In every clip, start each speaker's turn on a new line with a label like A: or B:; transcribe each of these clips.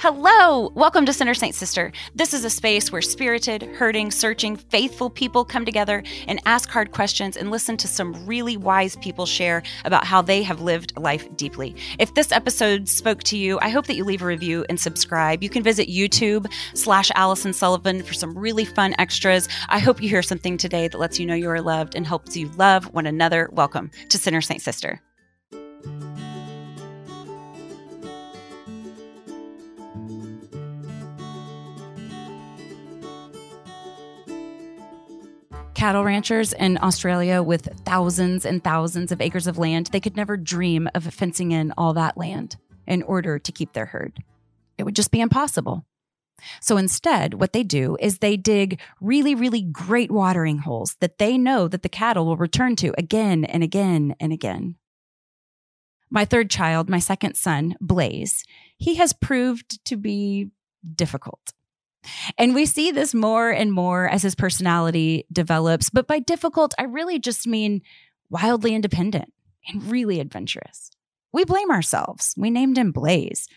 A: Hello! Welcome to Sinner Saint Sister. This is a space where spirited, hurting, searching, faithful people come together and ask hard questions and listen to some really wise people share about how they have lived life deeply. If this episode spoke to you, I hope that you leave a review and subscribe. You can visit YouTube slash Allison Sullivan for some really fun extras. I hope you hear something today that lets you know you are loved and helps you love one another. Welcome to Sinner Saint Sister. Cattle ranchers in Australia with thousands and thousands of acres of land, they could never dream of fencing in all that land in order to keep their herd. It would just be impossible. So instead, what they do is they dig really, really great watering holes that they know that the cattle will return to again and again and again. My third child, my second son, Blaze, he has proved to be difficult. And we see this more and more as his personality develops. But by difficult, I really just mean wildly independent and really adventurous. We blame ourselves. We named him Blaze.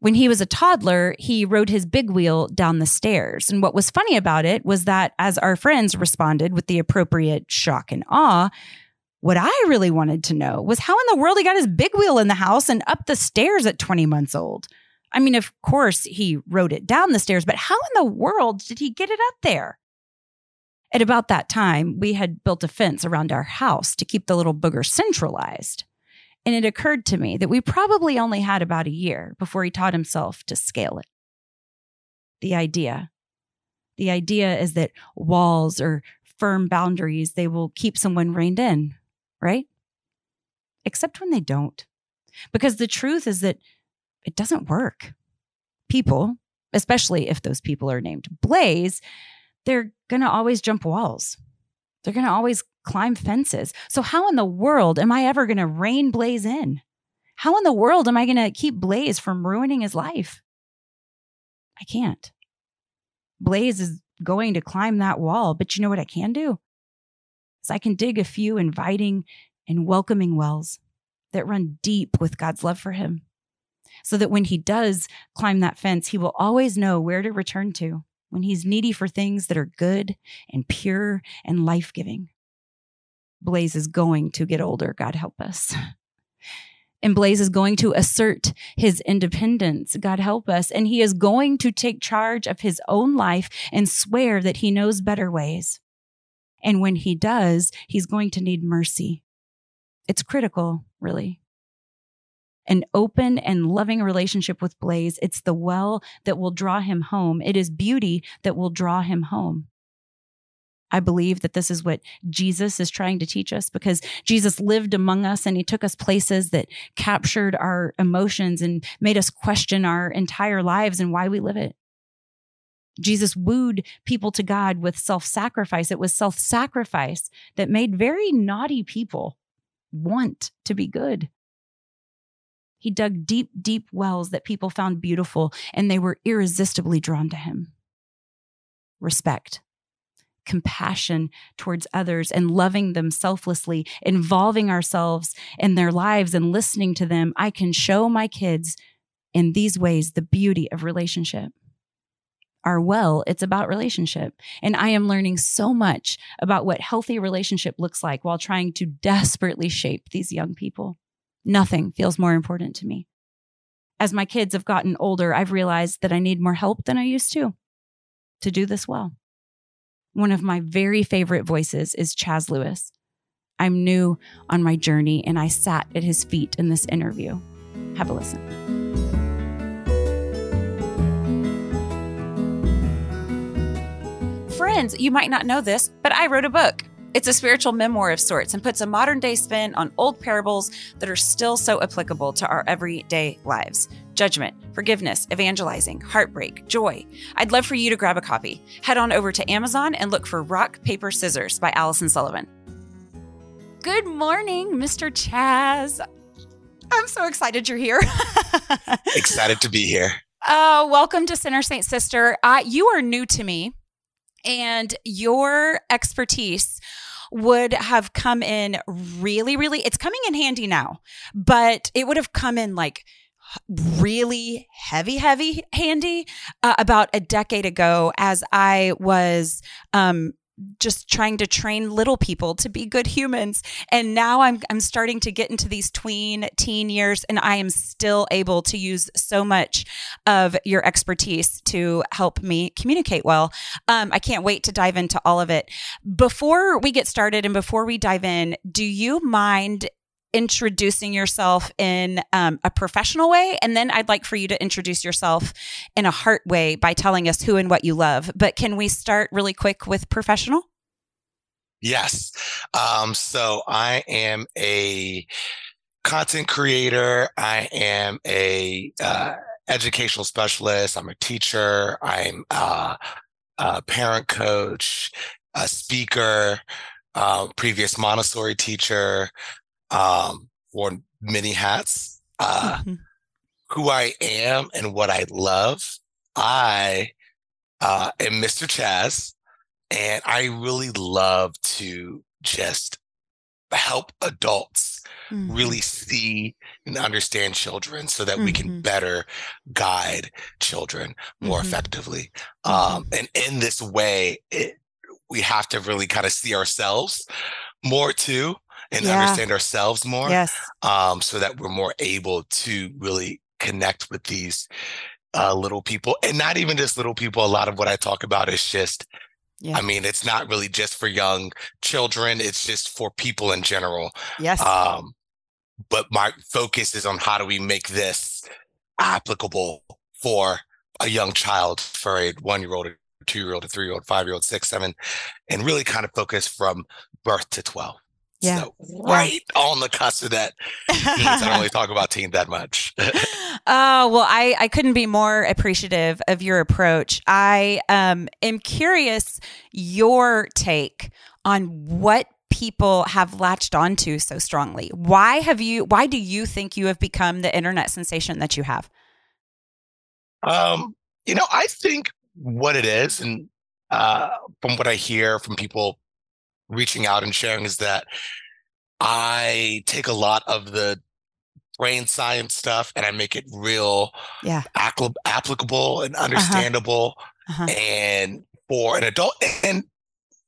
A: When he was a toddler, he rode his big wheel down the stairs. And what was funny about it was that as our friends responded with the appropriate shock and awe, what I really wanted to know was how in the world he got his big wheel in the house and up the stairs at 20 months old. I mean, of course, he rode it down the stairs, but how in the world did he get it up there? At about that time, we had built a fence around our house to keep the little booger centralized. And it occurred to me that we probably only had about a year before he taught himself to scale it. The idea. The idea is that walls or firm boundaries, they will keep someone reined in, right? Except when they don't. Because the truth is that it doesn't work. People, especially if those people are named Blaze, they're going to always jump walls. They're going to always climb fences. So, how in the world am I ever going to rein Blaze in? How in the world am I going to keep Blaze from ruining his life? I can't. Blaze is going to climb that wall, but you know what I can do? Is I can dig a few inviting and welcoming wells that run deep with God's love for him so that when he does climb that fence, he will always know where to return to when he's needy for things that are good and pure and life giving. Blaze is going to get older, God help us. And Blaze is going to assert his independence, God help us. And he is going to take charge of his own life and swear that he knows better ways. And when he does, he's going to need mercy. It's critical, really an open and loving relationship with Blaze. It's the well that will draw him home. It is beauty that will draw him home. I believe that this is what Jesus is trying to teach us because Jesus lived among us and he took us places that captured our emotions and made us question our entire lives and why we live it. Jesus wooed people to God with self sacrifice. It was self sacrifice that made very naughty people want to be good. He dug deep, deep wells that people found beautiful, and they were irresistibly drawn to him. Respect, compassion towards others, and loving them selflessly, involving ourselves in their lives and listening to them. I can show my kids in these ways the beauty of relationship our well, it's about relationship. And I am learning so much about what healthy relationship looks like while trying to desperately shape these young people. Nothing feels more important to me. As my kids have gotten older, I've realized that I need more help than I used to to do this well. One of my very favorite voices is Chazz Lewis. I'm new on my journey and I sat at his feet in this interview. Have a listen. Friends, you might not know this, but I wrote a book. It's a spiritual memoir of sorts and puts a modern day spin on old parables that are still so applicable to our everyday lives judgment, forgiveness, evangelizing, heartbreak, joy. I'd love for you to grab a copy. Head on over to Amazon and look for Rock, Paper, Scissors by Allison Sullivan. Good morning, Mr. Chazz. I'm so excited you're here.
B: excited to be here.
A: Uh, welcome to Sinner Saint Sister. Uh, you are new to me and your expertise would have come in really, really, it's coming in handy now, but it would have come in like really heavy, heavy handy uh, about a decade ago as I was um, just trying to train little people to be good humans. And now I'm I'm starting to get into these tween teen years and I am still able to use so much of your expertise to help me communicate well. Um, I can't wait to dive into all of it. Before we get started and before we dive in, do you mind introducing yourself in um, a professional way. And then I'd like for you to introduce yourself in a heart way by telling us who and what you love. But can we start really quick with professional?
B: Yes. Um, so I am a content creator. I am a uh, educational specialist. I'm a teacher. I'm a, a parent coach, a speaker, uh, previous Montessori teacher, um, worn many hats. Uh, mm-hmm. Who I am and what I love. I uh, am Mr. Chazz, and I really love to just help adults mm-hmm. really see and understand children so that mm-hmm. we can mm-hmm. better guide children more mm-hmm. effectively. Mm-hmm. Um, and in this way, it, we have to really kind of see ourselves more too and yeah. understand ourselves more.
A: Yes.
B: Um, so that we're more able to really connect with these uh, little people and not even just little people. A lot of what I talk about is just, yeah. I mean, it's not really just for young children. It's just for people in general.
A: Yes.
B: Um, but my focus is on how do we make this applicable for a young child, for a one year old, a two year old, a three year old, five year old, six, seven, and really kind of focus from birth to 12.
A: Yeah.
B: So right yeah. on the cusp of that. I don't really talk about teens that much.
A: oh, well, I, I couldn't be more appreciative of your approach. I um, am curious your take on what people have latched onto so strongly. Why have you why do you think you have become the internet sensation that you have?
B: Um, you know, I think what it is, and uh, from what I hear from people reaching out and sharing is that I take a lot of the brain science stuff and I make it real
A: yeah.
B: applicable and uh-huh. understandable uh-huh. Uh-huh. and for an adult and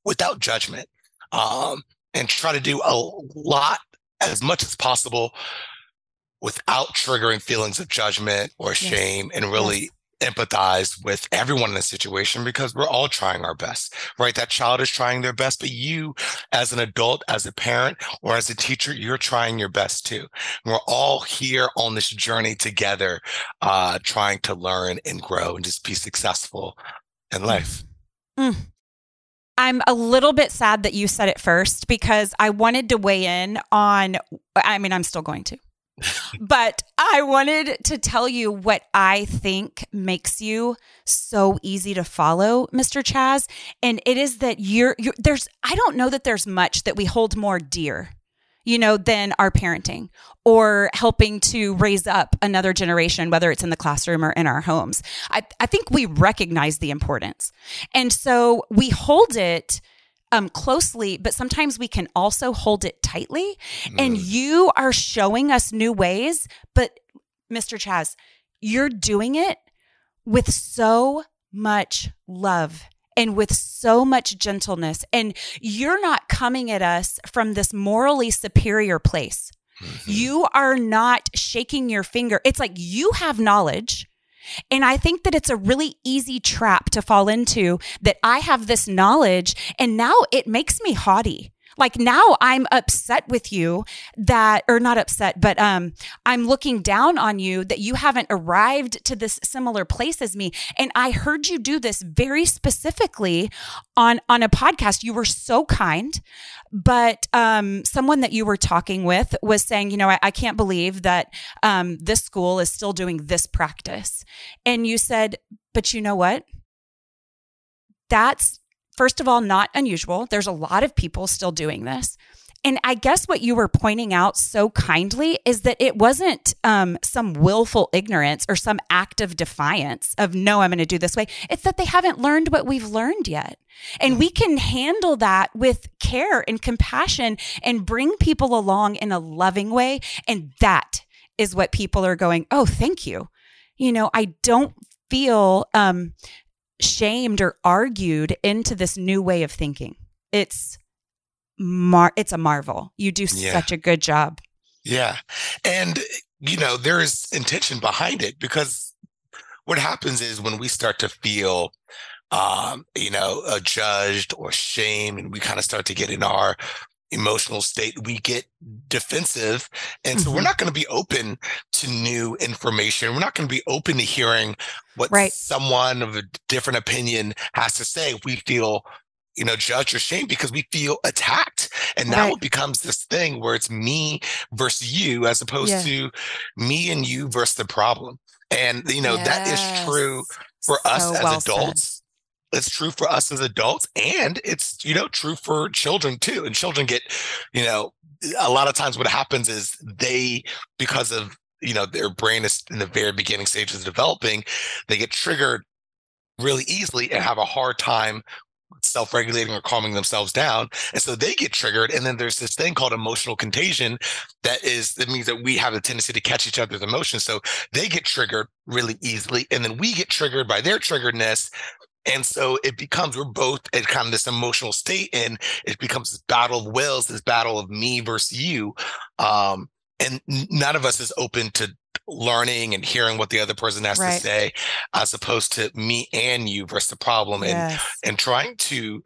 B: without judgment. Um, and try to do a lot as much as possible without triggering feelings of judgment or shame yes. and really yes empathize with everyone in the situation because we're all trying our best, right? That child is trying their best, but you, as an adult, as a parent, or as a teacher, you're trying your best too. And we're all here on this journey together, uh, trying to learn and grow and just be successful in life. Mm.
A: I'm a little bit sad that you said it first because I wanted to weigh in on, I mean, I'm still going to but I wanted to tell you what I think makes you so easy to follow, Mr. Chazz. And it is that you're, you're, there's, I don't know that there's much that we hold more dear, you know, than our parenting or helping to raise up another generation, whether it's in the classroom or in our homes. I, I think we recognize the importance. And so we hold it um, closely, but sometimes we can also hold it tightly. Mm. And you are showing us new ways. But Mr. Chazz, you're doing it with so much love and with so much gentleness. And you're not coming at us from this morally superior place. Mm-hmm. You are not shaking your finger. It's like you have knowledge and I think that it's a really easy trap to fall into that I have this knowledge and now it makes me haughty. Like now I'm upset with you that, or not upset, but um, I'm looking down on you that you haven't arrived to this similar place as me. And I heard you do this very specifically on on a podcast. You were so kind, but um, someone that you were talking with was saying, you know, I, I can't believe that um, this school is still doing this practice. And you said, but you know what? That's first of all, not unusual. There's a lot of people still doing this. And I guess what you were pointing out so kindly is that it wasn't um, some willful ignorance or some act of defiance of, no, I'm going to do this way. It's that they haven't learned what we've learned yet. And we can handle that with care and compassion and bring people along in a loving way. And that is what people are going, oh, thank you. You know, I don't feel um, shamed or argued into this new way of thinking. It's mar it's a marvel. You do yeah. such a good job.
B: Yeah. And you know, there is intention behind it because what happens is when we start to feel um, you know, uh, judged or shamed, and we kind of start to get in our emotional state, we get defensive. And so mm-hmm. we're not going to be open to new information. We're not going to be open to hearing what right. someone of a different opinion has to say. We feel you know, judged or shamed because we feel attacked. And now right. it becomes this thing where it's me versus you as opposed yeah. to me and you versus the problem. And, you know, yes. that is true for so us as well adults. Said. It's true for us as adults and it's, you know, true for children too. And children get, you know, a lot of times what happens is they, because of, you know, their brain is in the very beginning stages of developing, they get triggered really easily and have a hard time self-regulating or calming themselves down and so they get triggered and then there's this thing called emotional contagion that is that means that we have a tendency to catch each other's emotions so they get triggered really easily and then we get triggered by their triggeredness and so it becomes we're both at kind of this emotional state and it becomes this battle of wills this battle of me versus you um and none of us is open to learning and hearing what the other person has right. to say, as opposed to me and you versus the problem, yes. and and trying to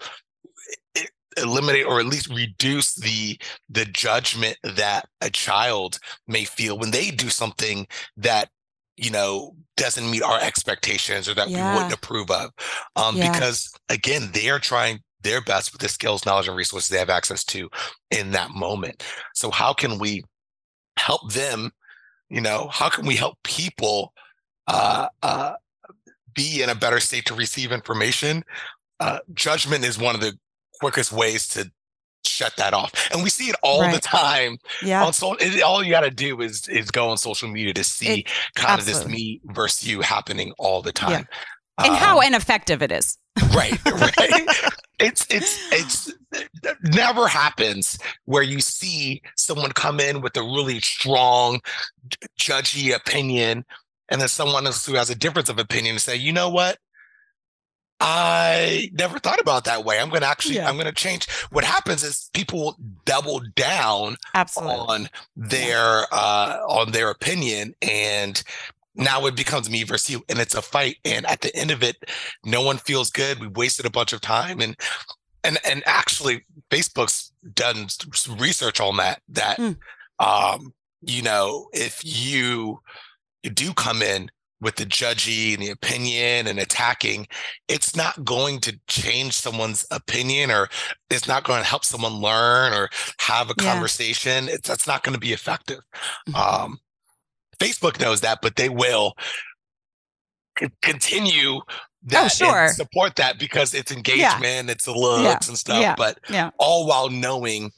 B: eliminate or at least reduce the the judgment that a child may feel when they do something that you know doesn't meet our expectations or that yeah. we wouldn't approve of um, yeah. because again they are trying their best with the skills knowledge and resources they have access to in that moment so how can we help them you know how can we help people uh, uh, be in a better state to receive information uh, judgment is one of the quickest ways to shut that off and we see it all right. the time yeah on so it, all you got to do is is go on social media to see it, kind absolutely. of this me versus you happening all the time
A: yeah. and um, how ineffective it is
B: right right it's it's it's it never happens where you see someone come in with a really strong judgy opinion and then someone else who has a difference of opinion and say you know what I never thought about that way. I'm going to actually, yeah. I'm going to change. What happens is people double down Absolutely. on their, uh, on their opinion and now it becomes me versus you and it's a fight. And at the end of it, no one feels good. We wasted a bunch of time and and and actually facebook's done some research on that that mm. um you know if you do come in with the judgy and the opinion and attacking it's not going to change someone's opinion or it's not going to help someone learn or have a yeah. conversation it's that's not going to be effective mm-hmm. um facebook knows that but they will continue Oh, that oh, sure. support that because it's engagement, yeah. it's the looks yeah. and stuff, but yeah. all while knowing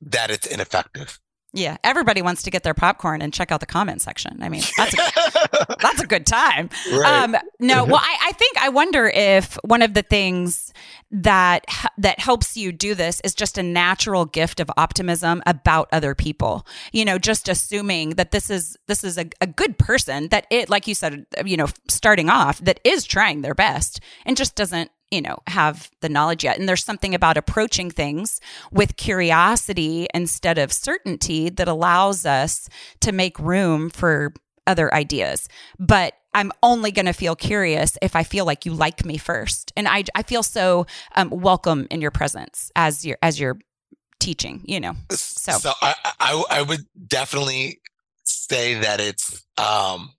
B: that it's ineffective.
A: Yeah, everybody wants to get their popcorn and check out the comment section. I mean, that's a, that's a good time. Right. Um, no, well, I, I think I wonder if one of the things that that helps you do this is just a natural gift of optimism about other people. You know, just assuming that this is this is a, a good person that it, like you said, you know, starting off that is trying their best and just doesn't you know, have the knowledge yet. And there's something about approaching things with curiosity instead of certainty that allows us to make room for other ideas. But I'm only going to feel curious if I feel like you like me first. And I, I feel so um, welcome in your presence as you're, as you're teaching, you know? So,
B: so I, I, I would definitely say that it's, um,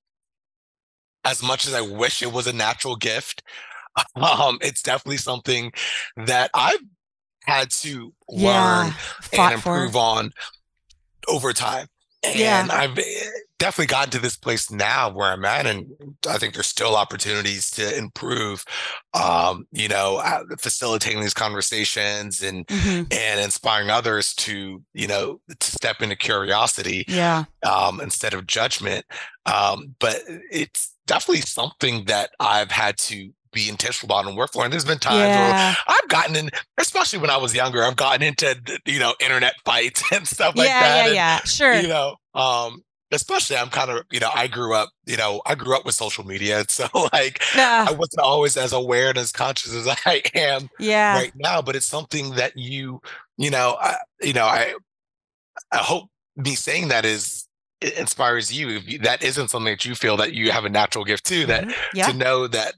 B: as much as I wish it was a natural gift, um, it's definitely something that I've had to yeah, learn and improve for. on over time. And yeah. I've eh, definitely gotten to this place now where I'm at, and I think there's still opportunities to improve. Um, you know, uh, facilitating these conversations and mm-hmm. and inspiring others to you know to step into curiosity,
A: yeah,
B: um, instead of judgment. Um, but it's definitely something that I've had to be intentional about and work for. And there's been times yeah. where I've gotten in, especially when I was younger, I've gotten into you know internet fights and stuff like
A: yeah,
B: that.
A: Yeah,
B: and,
A: yeah, sure.
B: You know, um, especially I'm kind of, you know, I grew up, you know, I grew up with social media. So like. I wasn't always as aware and as conscious as I am
A: Yeah.
B: right now, but it's something that you, you know, I, you know, I I hope me saying that is it inspires you. If that isn't something that you feel that you have a natural gift to, that
A: Mhm. Yeah.
B: to know that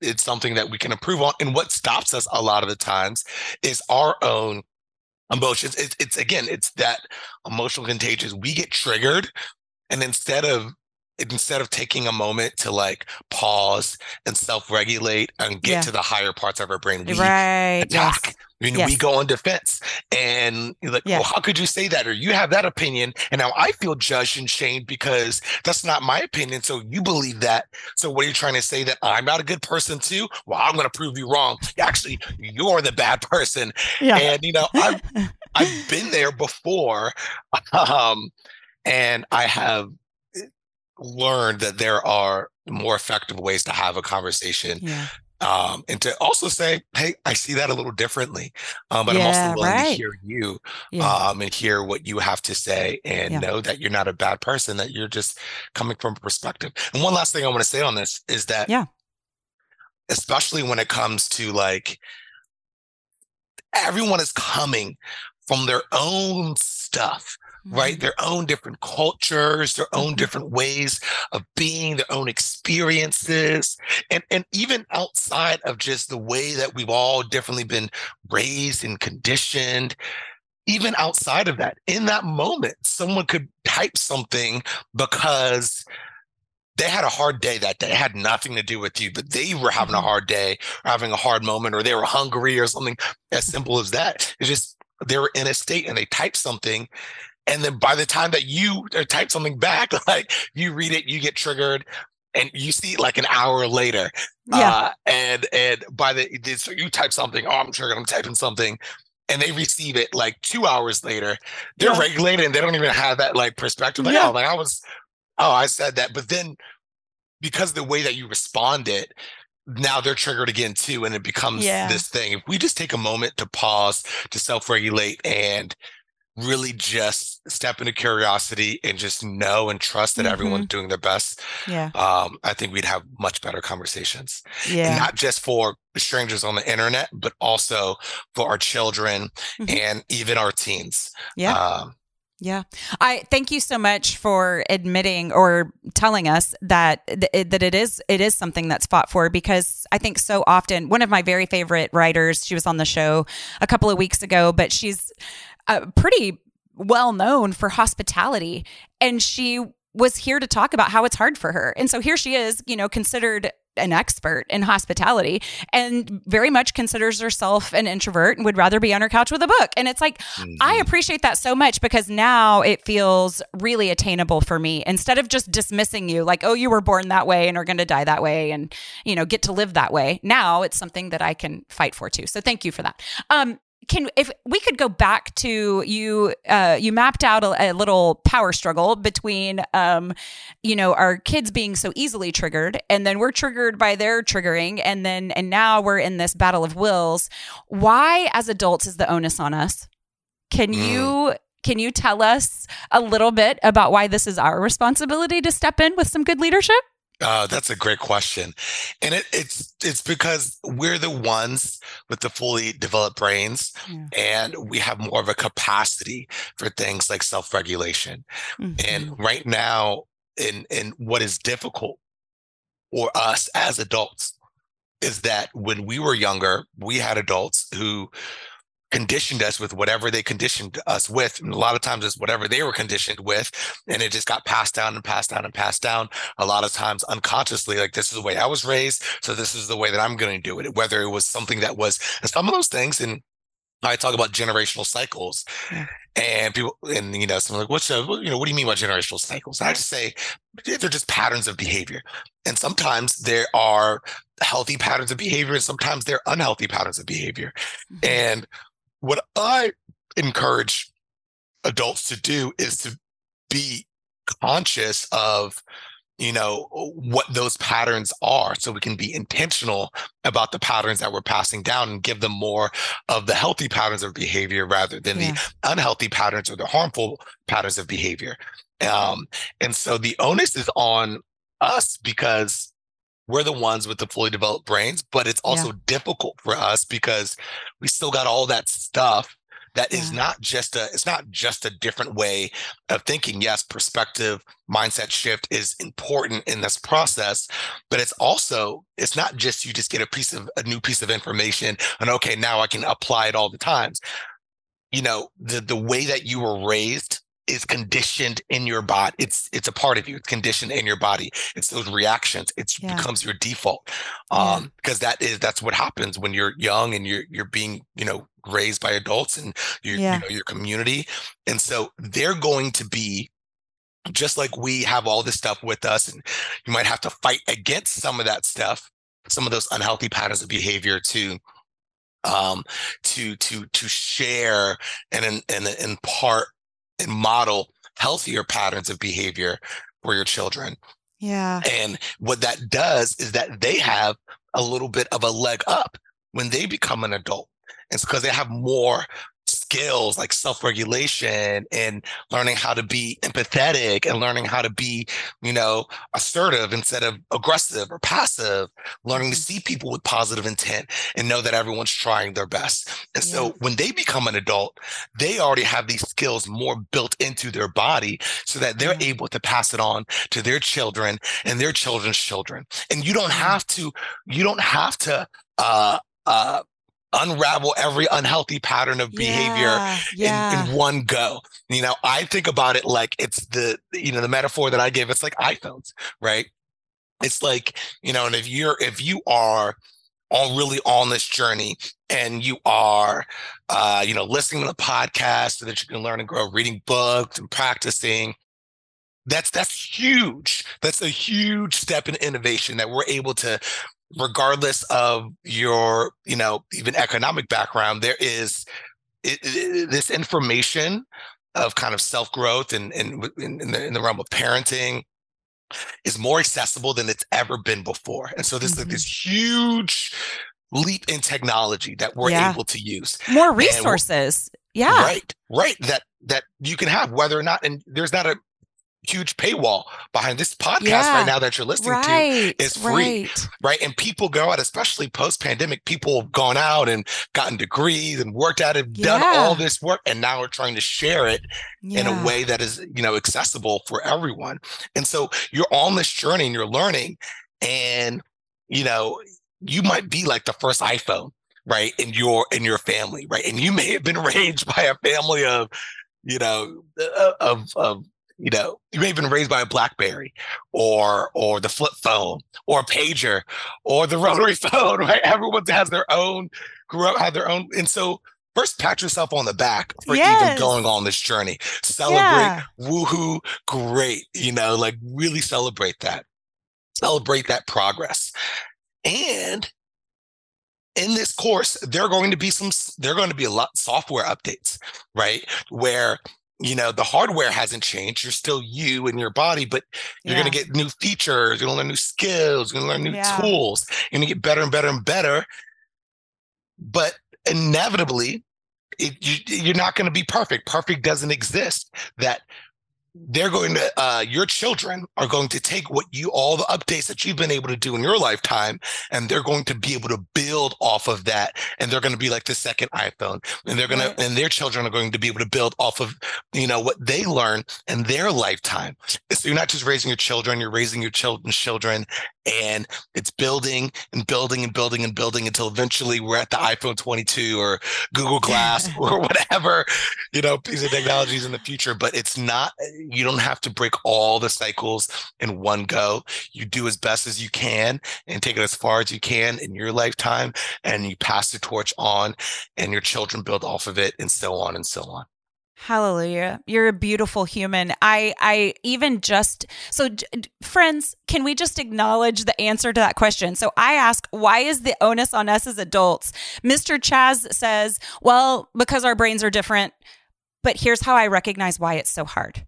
B: it's something that we can improve on. And what stops us a lot of the times is our own emotions. It's, it's again, it's that emotional contagious. We get triggered, and instead of instead of taking a moment to like pause and self-regulate and get
A: Yeah.
B: to the higher parts of our brain, we
A: right. Yes.
B: attack. I mean, we go on defense, and you're like,
A: Yeah.
B: well, how could you say that? Or you have that opinion, and now I feel judged and shamed because that's not my opinion. So you believe that. So what are you trying to say that I'm not a good person too? Well, I'm going to prove you wrong. Actually, you're the bad person.
A: Yeah.
B: And you know, I've I've been there before, um, and I have learned that there are more effective ways to have a conversation
A: yeah.
B: um, and to also say, "Hey, I see that a little differently," um, but I'm also willing to hear you
A: Yeah.
B: um, and hear what you have to say, and
A: Yeah.
B: know that you're not a bad person. That you're just coming from a perspective. And one last thing I want to say on this is that,
A: Yeah.
B: especially when it comes to like, everyone is coming from their own stuff right?
A: Mhm.
B: Their own different cultures, their own
A: Mhm.
B: different ways of being, their own experiences, and and even outside of just the way that we've all differently been raised and conditioned. Even outside of that, in that moment, someone could type something because they had a hard day that day. It had nothing to do with you, but they were having a
A: Mhm.
B: hard day, or having a hard moment, or they were hungry, or something as simple as that. It's just they were in a state and they typed something, and then by the time that you uh, type something back, like you read it, you get triggered, and you see it like an hour later.
A: Yeah.
B: Uh, and and by the so you type something, oh, I'm triggered, I'm typing something, and they receive it like two hours later. They're
A: Yeah.
B: regulated and they don't even have that like perspective. Like,
A: Yeah.
B: oh, like I was, oh, I said that, but then because the way that you responded, now they're triggered again too, and it becomes
A: Yeah.
B: this thing. If we just take a moment to pause, to self-regulate, and really just step into curiosity and just know and trust that everyone's doing their best,
A: yeah.
B: um, I think we'd have much better conversations. And
A: Yeah.
B: not just for strangers on the internet, but also for our children
A: Mhm.
B: and even our teens.
A: Yeah.
B: Um,
A: Yeah. I thank you so much for admitting or telling us that th- that it is it is something that's fought for because I think so often one of my very favorite writers, she was on the show a couple of weeks ago, but she's uh, pretty well known for hospitality and she was here to talk about how it's hard for her. And so here she is, you know, considered an expert in hospitality and very much considers herself an introvert and would rather be on her couch with a book. And it's like I
B: mhm.
A: appreciate that so much because now it feels really attainable for me instead of just dismissing you like, oh, you were born that way and are going to die that way and, you know, get to live that way. Now it's something that I can fight for too. So thank you for that. Um, can if we could go back to you uh you mapped out a, a little power struggle between um you know our kids being so easily triggered and then we're triggered by their triggering and then and now we're in this battle of wills. Why as adults is the onus on us? Can
B: Mm.
A: you can you tell us a little bit about why this is our responsibility to step in with some good leadership
B: Uh, that's a great question, and it, it's it's because we're the ones with the fully developed brains,
A: Yeah.
B: and we have more of a capacity for things like self regulation.
A: Mhm.
B: And right now, in in what is difficult for us as adults, is that when we were younger, we had adults who conditioned us with whatever they conditioned us with. And a lot of times it's whatever they were conditioned with. And it just got passed down and passed down and passed down. A lot of times unconsciously, like this is the way I was raised. So this is the way that I'm going to do it. Whether it was something that was some of those things. And I talk about generational cycles.
A: Yeah.
B: And people, and you know, someone like, what's the, what- you know, what do you mean by generational cycles? And I just say they're just patterns of behavior. And sometimes there are healthy patterns of behavior, and sometimes they're unhealthy patterns of behavior.
A: Mhm.
B: And what I encourage adults to do is to be conscious of, you know, what those patterns are so we can be intentional about the patterns that we're passing down and give them more of the healthy patterns of behavior rather than
A: Yeah.
B: the unhealthy patterns or the harmful patterns of behavior. Um, and so the onus is on us because we're the ones with the fully developed brains, but it's also yeah. difficult for us because we still got all that stuff that is yeah. not just a it's not just a different way of thinking yes perspective mindset shift is important in this process but it's also it's not just you just get a piece of a new piece of information and okay now i can apply it all the times you know the the way that you were raised is conditioned in your body. It's it's a part of you. It's conditioned in your body. It's those reactions. It yeah. becomes your default. Um, because that is that's what happens when you're young and you're you're being, you know, raised by adults and your yeah. you know, your community. And so they're going to be just like we have all this stuff with us and you might have to fight against some of that stuff, some of those unhealthy patterns of behavior to um to to to share and and and impart and model healthier patterns of behavior for your children.
A: Yeah.
B: And what that does is that they have a little bit of a leg up when they become an adult. It's because they have more skills like self-regulation and learning how to be empathetic and learning how to be you know assertive instead of aggressive or passive learning to mm-hmm. see people with positive intent and know that everyone's trying their best and yeah. so when they become an adult they already have these skills more built into their body so that they're yeah. able to pass it on to their children and their children's children and you don't have to you don't have to uh uh unravel every unhealthy pattern of behavior yeah, yeah. In, in, one go. You know, I think about it like it's the, you know, the metaphor that I gave, it's like iPhones, right? It's like, you know, and if you're, if you are all really on this journey and you are, uh, you know, listening to the podcast so that you can learn and grow, reading books and practicing, that's that's huge that's a huge step in innovation that we're able to regardless of your, you know, even economic background, there is it, it, this information of kind of self growth and in, in, in, the, in the realm of parenting is more accessible than it's ever been before. And so this mm-hmm. like this huge leap in technology that we're yeah. able to use.
A: More resources. Yeah.
B: Right. Right. That that you can have whether or not and there's not a huge paywall behind this podcast yeah, right now that you're listening right, to is free right. right and people go out especially post pandemic people have gone out and gotten degrees and worked at it yeah. done all this work and now are trying to share it yeah. in a way that is you know accessible for everyone and so you're on this journey and you're learning and you know you might be like the first iphone right in your in your family right and you may have been raised by a family of you know uh, of of you know, you may have been raised by a BlackBerry or or the flip phone or a pager or the rotary phone, right? Everyone has their own, grew up, had their own. And so first pat yourself on the back for yes. even going on this journey. Celebrate, yeah. woohoo, great. You know, like really celebrate that. Celebrate that progress. And in this course, there are going to be some, there are going to be a lot software updates, right? Where you know the hardware hasn't changed you're still you and your body but you're yeah. going to get new features you're going to learn new skills you're going to learn new yeah. tools you're going to get better and better and better but inevitably it, you, you're not going to be perfect perfect doesn't exist that they're going to uh, your children are going to take what you all the updates that you've been able to do in your lifetime and they're going to be able to build off of that and they're going to be like the second iphone and they're going right. to and their children are going to be able to build off of you know what they learn in their lifetime so you're not just raising your children you're raising your children's children and it's building and building and building and building until eventually we're at the iPhone 22 or Google Glass or whatever, you know, piece of technologies in the future. But it's not, you don't have to break all the cycles in one go. You do as best as you can and take it as far as you can in your lifetime and you pass the torch on and your children build off of it and so on and so on.
A: Hallelujah. You're a beautiful human. I I even just so friends, can we just acknowledge the answer to that question? So I ask, why is the onus on us as adults? Mr. Chazz says, well, because our brains are different. But here's how I recognize why it's so hard.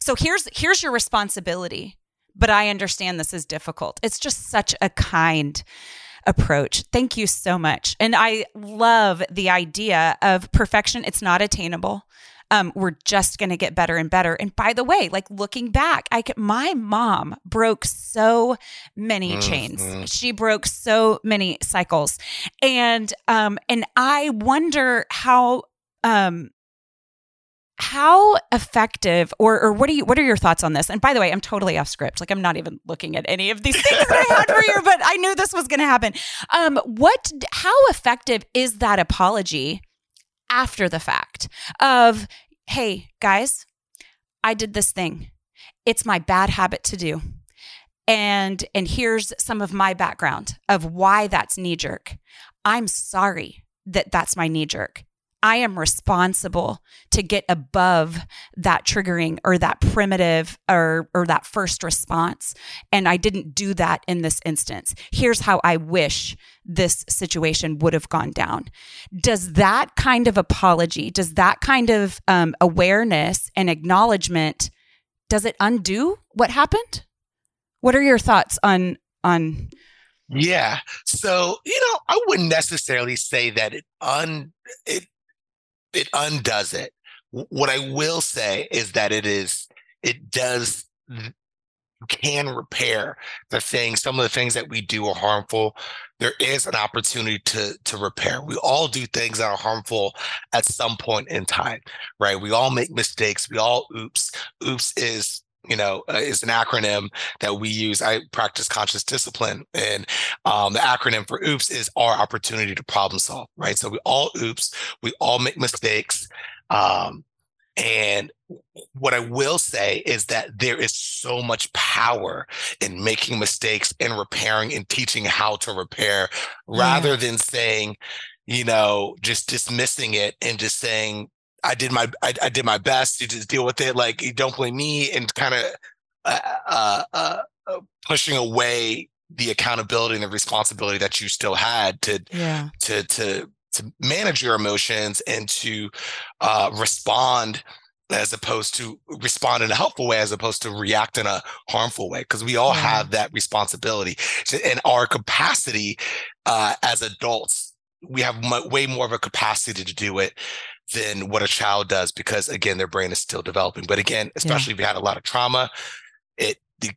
A: So here's here's your responsibility. But I understand this is difficult. It's just such a kind approach. Thank you so much. And I love the idea of perfection. It's not attainable. Um, were just going to get better and better. And by the way, like looking back, I could, my mom broke so many mm-hmm. chains. She broke so many cycles, and um, and I wonder how um how effective or or what do you what are your thoughts on this? And by the way, I'm totally off script. Like I'm not even looking at any of these things that I had for you, but I knew this was going to happen. Um, what? How effective is that apology after the fact of, hey guys, I did this thing. It's my bad habit to do. And and here's some of my background of why that's knee jerk. I'm sorry that that's my knee jerk. I am responsible to get above that triggering or that primitive or, or that first response. And I didn't do that in this instance. Here's how I wish this situation would have gone down. Does that kind of apology, does that kind of um, awareness and acknowledgement, does it undo what happened? What are your thoughts on on
B: yeah. So, you know, I wouldn't necessarily say that it un it it undoes it. What I will say is that it is it does can repair the things some of the things that we do are harmful. There is an opportunity to to repair. We all do things that are harmful at some point in time right? We all make mistakes. We all oops oops is you know, uh, is an acronym that we use. I practice conscious discipline, and um, the acronym for OOPS is our opportunity to problem solve. Right. So we all OOPS. We all make mistakes. Um, and what I will say is that there is so much power in making mistakes and repairing and teaching how to repair rather yeah. than saying, you know, just dismissing it and just saying, I did my I, I, did my best to just deal with it. Like you don't blame me, and kind of uh, uh, uh, uh, pushing away the accountability and the responsibility that you still had to yeah. to to to manage your emotions and to uh, respond as opposed to respond in a helpful way as opposed to react in a harmful way because we all yeah. have that responsibility and our capacity uh, as adults we have m- way more of a capacity to do it than what a child does because again their brain is still developing but again especially yeah. if you had a lot of trauma it the,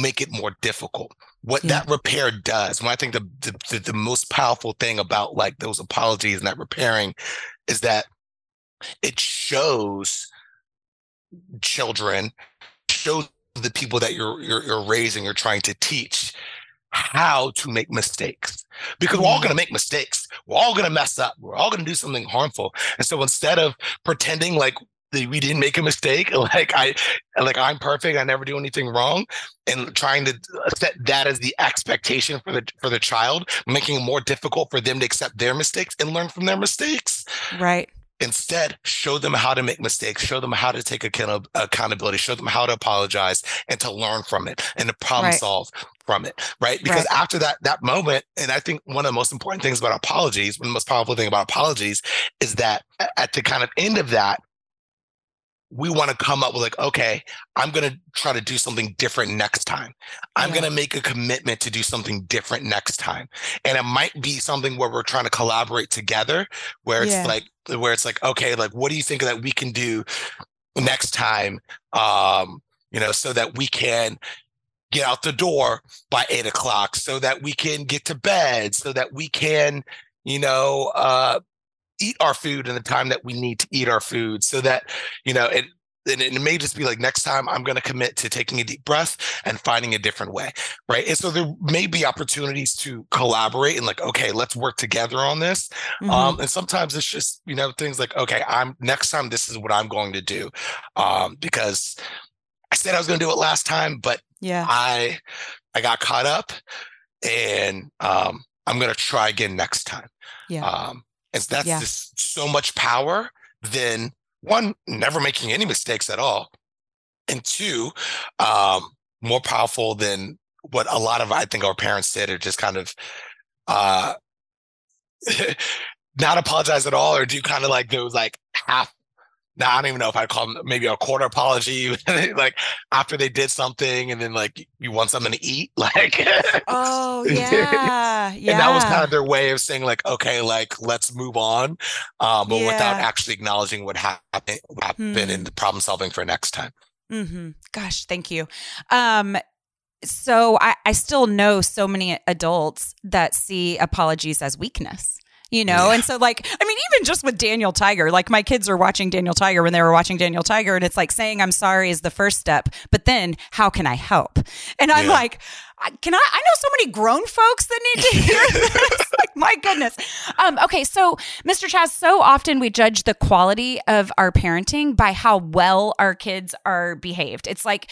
B: make it more difficult what yeah. that repair does when i think the, the the most powerful thing about like those apologies and that repairing is that it shows children shows the people that you're, you're you're raising or trying to teach how to make mistakes because we're all mm-hmm. going to make mistakes. We're all going to mess up. We're all going to do something harmful. And so instead of pretending like we didn't make a mistake, like I, like I'm perfect, I never do anything wrong, and trying to set that as the expectation for the for the child, making it more difficult for them to accept their mistakes and learn from their mistakes.
A: Right.
B: Instead, show them how to make mistakes, show them how to take account- accountability, show them how to apologize and to learn from it and to problem right. solve from it. Right. Because right. after that, that moment, and I think one of the most important things about apologies, one of the most powerful thing about apologies is that at the kind of end of that, we want to come up with like okay i'm going to try to do something different next time i'm yeah. going to make a commitment to do something different next time and it might be something where we're trying to collaborate together where it's yeah. like where it's like okay like what do you think that we can do next time um you know so that we can get out the door by eight o'clock so that we can get to bed so that we can you know uh eat our food in the time that we need to eat our food so that you know it and it may just be like next time i'm going to commit to taking a deep breath and finding a different way right? And so there may be opportunities to collaborate and like okay let's work together on this. Mm-hmm. um and sometimes it's just you know things like okay i'm next time this is what i'm going to do. Um because i said i was going to do it last time but yeah. I i got caught up and um i'm going to try again next time. Yeah. Um and that's yeah. just so much power than one, never making any mistakes at all. And two, um, more powerful than what a lot of I think our parents did, or just kind of uh not apologize at all, or do kind of like those like half now I don't even know if I'd call them maybe a quarter apology, like after they did something and then like you want something to eat, like
A: oh yeah, yeah.
B: And that was kind of their way of saying like, okay, like let's move on, um, but yeah. without actually acknowledging what happened, what happened in the problem solving for next time.
A: Mm-hmm. Gosh, thank you. Um, so I, I still know so many adults that see apologies as weakness you know? Yeah. And so, like, I mean, even just with Daniel Tiger, like my kids are watching Daniel Tiger when they were watching Daniel Tiger, and it's like saying I'm sorry is the first step, but then how can I help? And I'm yeah. like, can I? I know so many grown folks that need to hear this. like, my goodness. Um, okay, so Mr. Chazz, so often we judge the quality of our parenting by how well our kids are behaved. It's like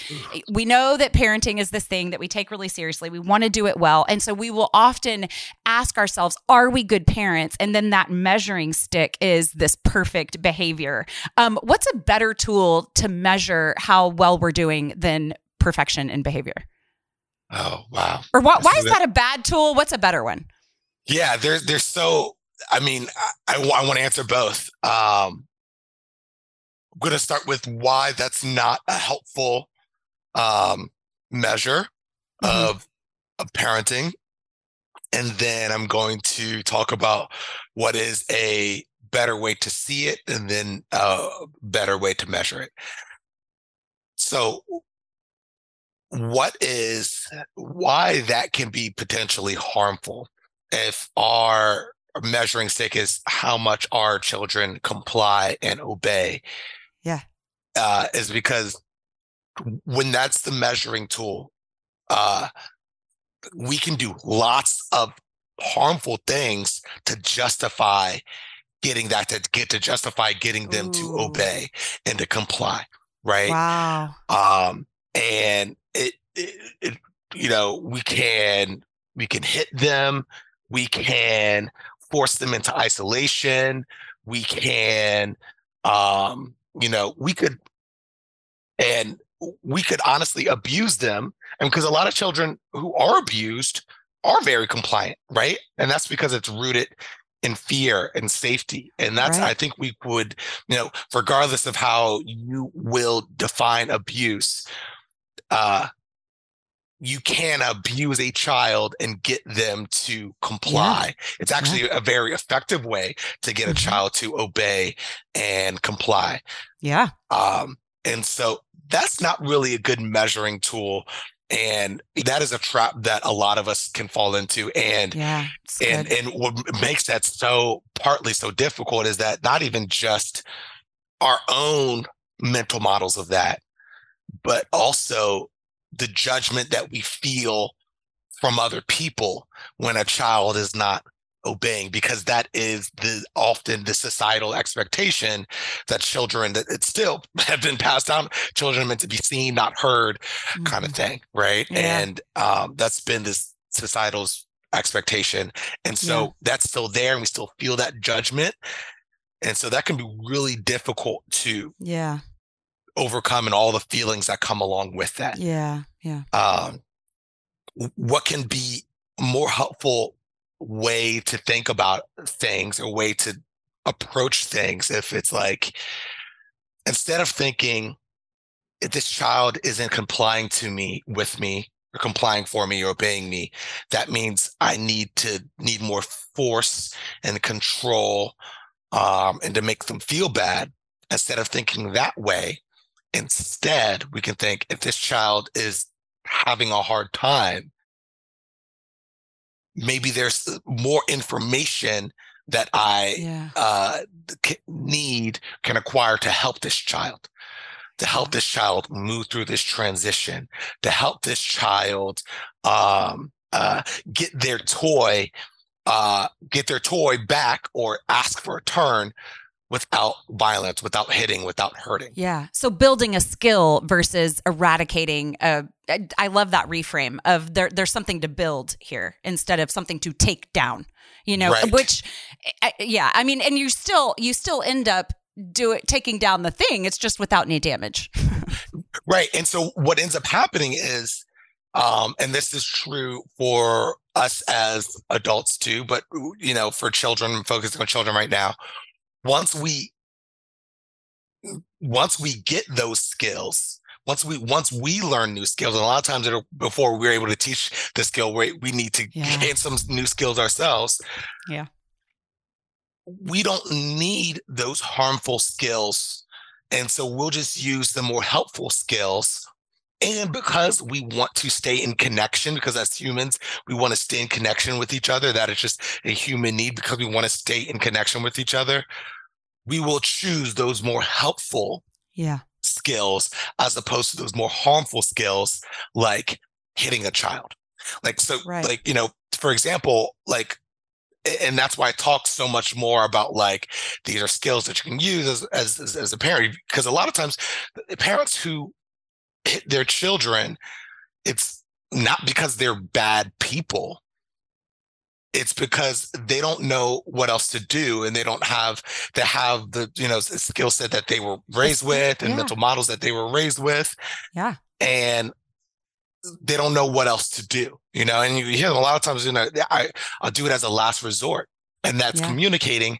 A: we know that parenting is this thing that we take really seriously. We want to do it well, and so we will often ask ourselves, "Are we good parents?" And then that measuring stick is this perfect behavior. Um, what's a better tool to measure how well we're doing than perfection in behavior?
B: Oh wow!
A: Or why, why is that a bad tool? What's a better one?
B: Yeah, they're they're so. I mean, I, I, I want to answer both. Um, I'm going to start with why that's not a helpful um, measure mm-hmm. of of parenting, and then I'm going to talk about what is a better way to see it, and then a better way to measure it. So what is why that can be potentially harmful if our measuring stick is how much our children comply and obey.
A: Yeah.
B: Uh, is because when that's the measuring tool uh, we can do lots of harmful things to justify getting that to get to justify getting them Ooh. to obey and to comply right?
A: Wow.
B: Um and it, it, it you know we can we can hit them we can force them into isolation we can um you know we could and we could honestly abuse them and because a lot of children who are abused are very compliant right and that's because it's rooted in fear and safety and that's right. i think we would you know regardless of how you will define abuse uh, you can abuse a child and get them to comply. Yeah. It's actually yeah. a very effective way to get mm-hmm. a child to obey and comply.
A: Yeah.
B: Um, and so that's not really a good measuring tool. And that is a trap that a lot of us can fall into. And
A: yeah,
B: and and what makes that so partly so difficult is that not even just our own mental models of that, but also the judgment that we feel from other people when a child is not obeying because that is the often the societal expectation that children that it still have been passed down children are meant to be seen not heard mm-hmm. kind of thing right yeah. and um, that's been this societal's expectation and so yeah. that's still there and we still feel that judgment and so that can be really difficult to
A: yeah
B: overcome and all the feelings that come along with that.
A: Yeah. Yeah. Um,
B: what can be more helpful way to think about things or way to approach things if it's like instead of thinking if this child isn't complying to me with me or complying for me or obeying me that means i need to need more force and control um, and to make them feel bad instead of thinking that way Instead, we can think if this child is having a hard time, maybe there's more information that I
A: yeah.
B: uh, need can acquire to help this child, to help this child move through this transition, to help this child um, uh, get their toy, uh, get their toy back or ask for a turn without violence, without hitting, without hurting.
A: Yeah. So building a skill versus eradicating a I love that reframe of there there's something to build here instead of something to take down. You know, right. which yeah, I mean and you still you still end up do it taking down the thing. It's just without any damage.
B: right. And so what ends up happening is um and this is true for us as adults too, but you know, for children, focusing on children right now, once we once we get those skills, once we once we learn new skills, and a lot of times before we're able to teach the skill, we we need to yeah. gain some new skills ourselves.
A: Yeah,
B: we don't need those harmful skills, and so we'll just use the more helpful skills. And because we want to stay in connection, because as humans, we want to stay in connection with each other. That is just a human need because we want to stay in connection with each other we will choose those more helpful
A: yeah.
B: skills as opposed to those more harmful skills like hitting a child. Like, so, right. like, you know, for example, like, and that's why I talk so much more about like these are skills that you can use as as as, a parent because a lot of times parents who their children, it's not because they're bad people. It's because they don't know what else to do and they don't have to have the you know skill set that they were raised with and yeah. mental models that they were raised with.
A: Yeah.
B: And they don't know what else to do you know and you hear a lot of times you know i i'll do it as a last resort and that's yeah. communicating.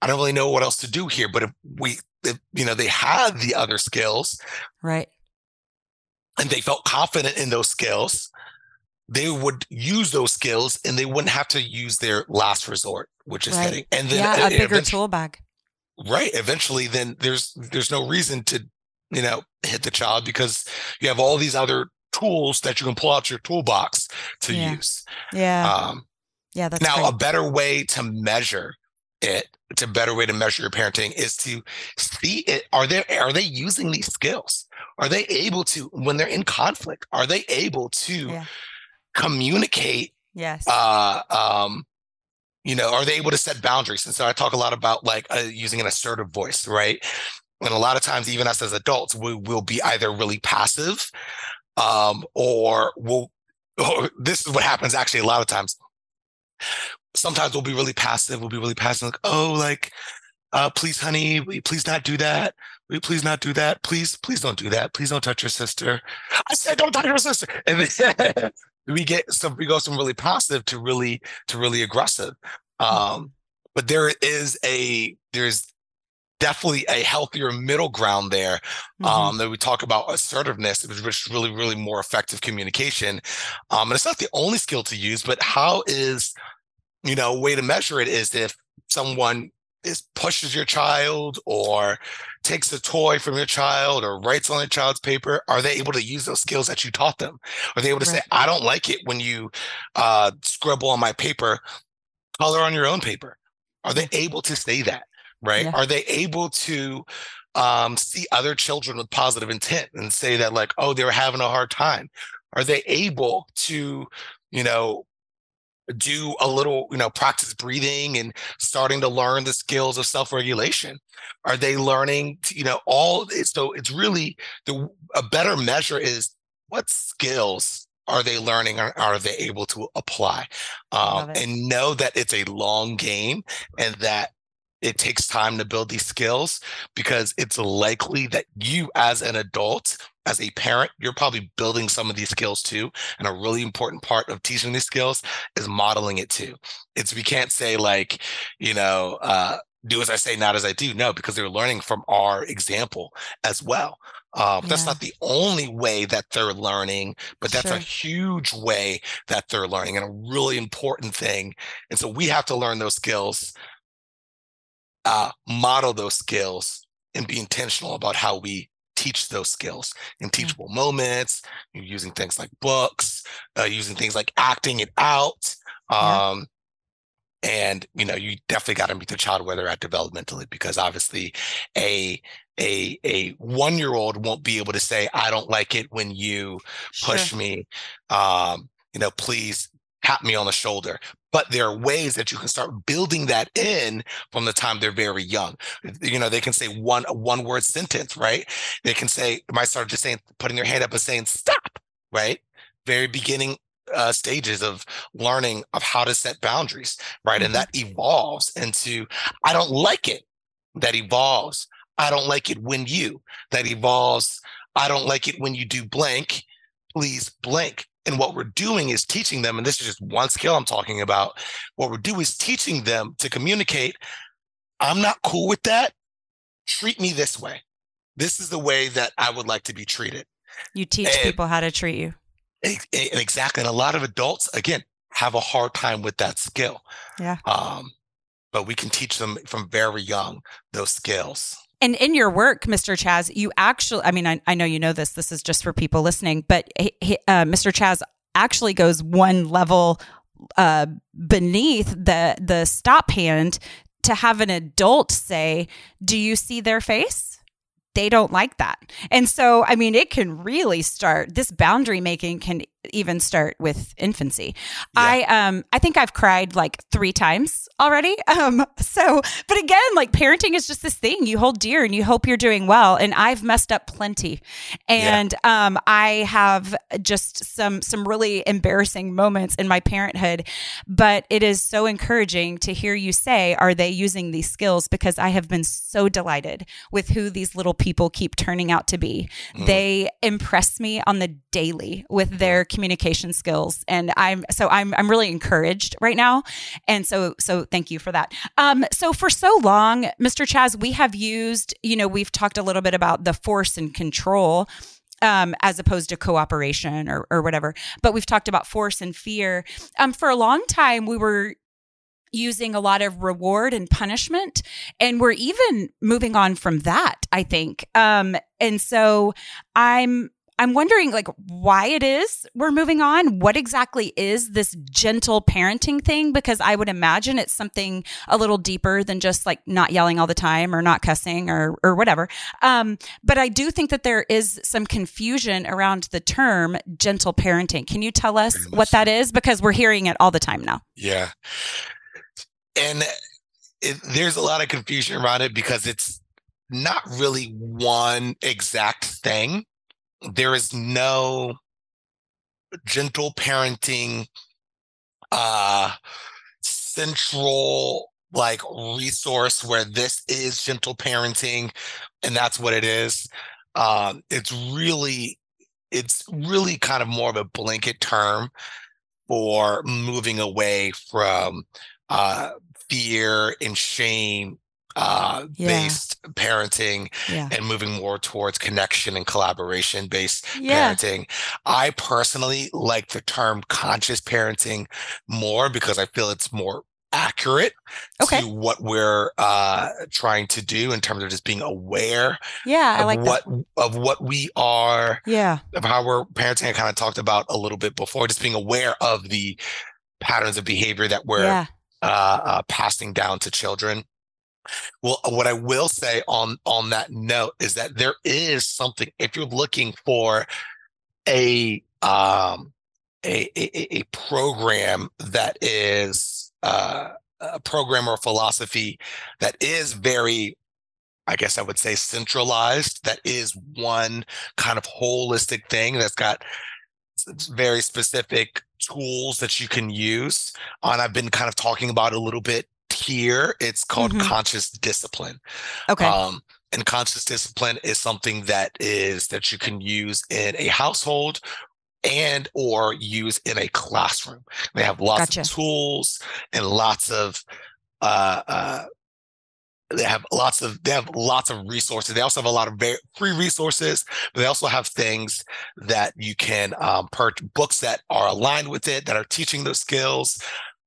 B: I don't really know what else to do here but if we if, you know they had the other skills
A: right
B: and they felt confident in those skills they would use those skills and they wouldn't have to use their last resort, which is right. hitting. And then
A: yeah, a bigger tool bag.
B: Right. Eventually, then there's there's no reason to, you know, hit the child because you have all these other tools that you can pull out your toolbox to
A: yeah.
B: use.
A: Yeah. Um, yeah. That's
B: now
A: great.
B: a better way to measure it. It's a better way to measure your parenting is to see it. Are they are they using these skills? Are they able to when they're in conflict? Are they able to yeah. communicate
A: yes.
B: uh um you know are they able to set boundaries? And so i talk a lot about like uh, using an assertive voice right? And a lot of times even us as adults we will be either really passive um or we'll or this is what happens actually a lot of times. Sometimes we'll be really passive we'll be really passive like oh like uh please honey please not do that please not do that? Please please don't do that. Please don't touch your sister. I said don't touch your sister. And then we get some we go from really positive to really to really aggressive. Mm-hmm. um but there is a there's definitely a healthier middle ground there mm-hmm. um that we talk about assertiveness which is really really more effective communication. Um and it's not the only skill to use but how is you know a way to measure it is if someone is pushes your child or takes a toy from your child or writes on a child's paper are they able to use those skills that you taught them? Are they able to right. say i don't like it when you uh, scribble on my paper color on your own paper. Are they able to say that right? Yeah. are they able to um, see other children with positive intent and say that like oh they're having a hard time. Are they able to you know do a little, you know, practice breathing and starting to learn the skills of self-regulation? Are they learning, to, you know, all so it's really the a better measure is what skills are they learning or are they able to apply um, and know that it's a long game and that it takes time to build these skills because it's likely that you as an adult as a parent you're probably building some of these skills too and a really important part of teaching these skills is modeling it too it's we can't say like you know uh, do as i say not as i do no because they're learning from our example as well um, yeah. that's not the only way that they're learning but that's sure. a huge way that they're learning and a really important thing and so we have to learn those skills uh, model those skills and be intentional about how we teach those skills in mm. teachable mm-hmm. moments using things like books uh, using things like acting it out um, yeah. and you know you definitely got to meet the child where they're at developmentally because obviously a a a one year old won't be able to say i don't like it when you push sure. me um, you know please tap me on the shoulder but there are ways that you can start building that in from the time they're very young. You know they can say one one word sentence right? They can say might start just saying putting their hand up and saying stop right? Very beginning uh, stages of learning of how to set boundaries right? Mm-hmm. and that evolves into i don't like it. That evolves i don't like it when you. That evolves i don't like it when you do blank. Please blank and what we're doing is teaching them, and this is just one skill I'm talking about. What we do is teaching them to communicate. I'm not cool with that. Treat me this way. this is the way that I would like to be treated.
A: You teach and, people how to treat you.
B: And exactly. And a lot of adults, again, have a hard time with that skill.
A: Yeah.
B: Um, but we can teach them from very young those skills.
A: And in your work, Mr. Chazz, you actually, I mean, I, I know you know this, this is just for people listening, but he, uh, Mr. Chazz actually goes one level uh, beneath the the stop hand to have an adult say, "Do you see their face?" they don't like that. And so, I mean, it can really start this boundary making can even start with infancy. Yeah. I um I think I've cried like 3 times already. Um so but again, like parenting is just this thing you hold dear and you hope you're doing well and I've messed up plenty. And yeah. um I have just some some really embarrassing moments in my parenthood, but it is so encouraging to hear you say are they using these skills because I have been so delighted with who these little people keep turning out to be. Mm. They impress me on the daily with their communication skills and i'm so i'm i'm really encouraged right now and so so thank you for that um so for so long mr chazz we have used you know we've talked a little bit about the force and control um, as opposed to cooperation or, or whatever. But we've talked about force and fear. Um, for a long time, we were using a lot of reward and punishment and we're even moving on from that i think um and so i'm I'm wondering like why it is we're moving on. What exactly is this gentle parenting thing? Because I would imagine it's something a little deeper than just like not yelling all the time or not cussing or or whatever. Um, but I do think that there is some confusion around the term gentle parenting. Can you tell us what that is? Because we're hearing it all the time now.
B: Yeah, and it, there's a lot of confusion around it because it's not really one exact thing there is no gentle parenting uh central like resource where this is gentle parenting and that's what it is. Um it's really it's really kind of more of a blanket term for moving away from uh fear and shame uh, yeah. based parenting yeah. and moving more towards connection and collaboration based yeah. parenting. I personally like the term conscious parenting more because I feel it's more accurate okay. to what we're uh, trying to do in terms of just being aware
A: yeah I like
B: what that. of what we are
A: yeah
B: of how we're parenting i kind of talked about a little bit before just being aware of the patterns of behavior that we're yeah. uh, uh, passing down to children well, what I will say on on that note is that there is something if you're looking for a um a a, a program that is uh, a program or philosophy that is very I guess I would say centralized that is one kind of holistic thing that's got very specific tools that you can use and I've been kind of talking about a little bit here it's called mm-hmm. conscious discipline
A: okay um,
B: and conscious discipline is something that is that you can use in a household and or use in a classroom they have lots gotcha. of tools and lots of uh, uh, they have lots of they have lots of resources they also have a lot of very free resources but they also have things that you can um, purchase books that are aligned with it that are teaching those skills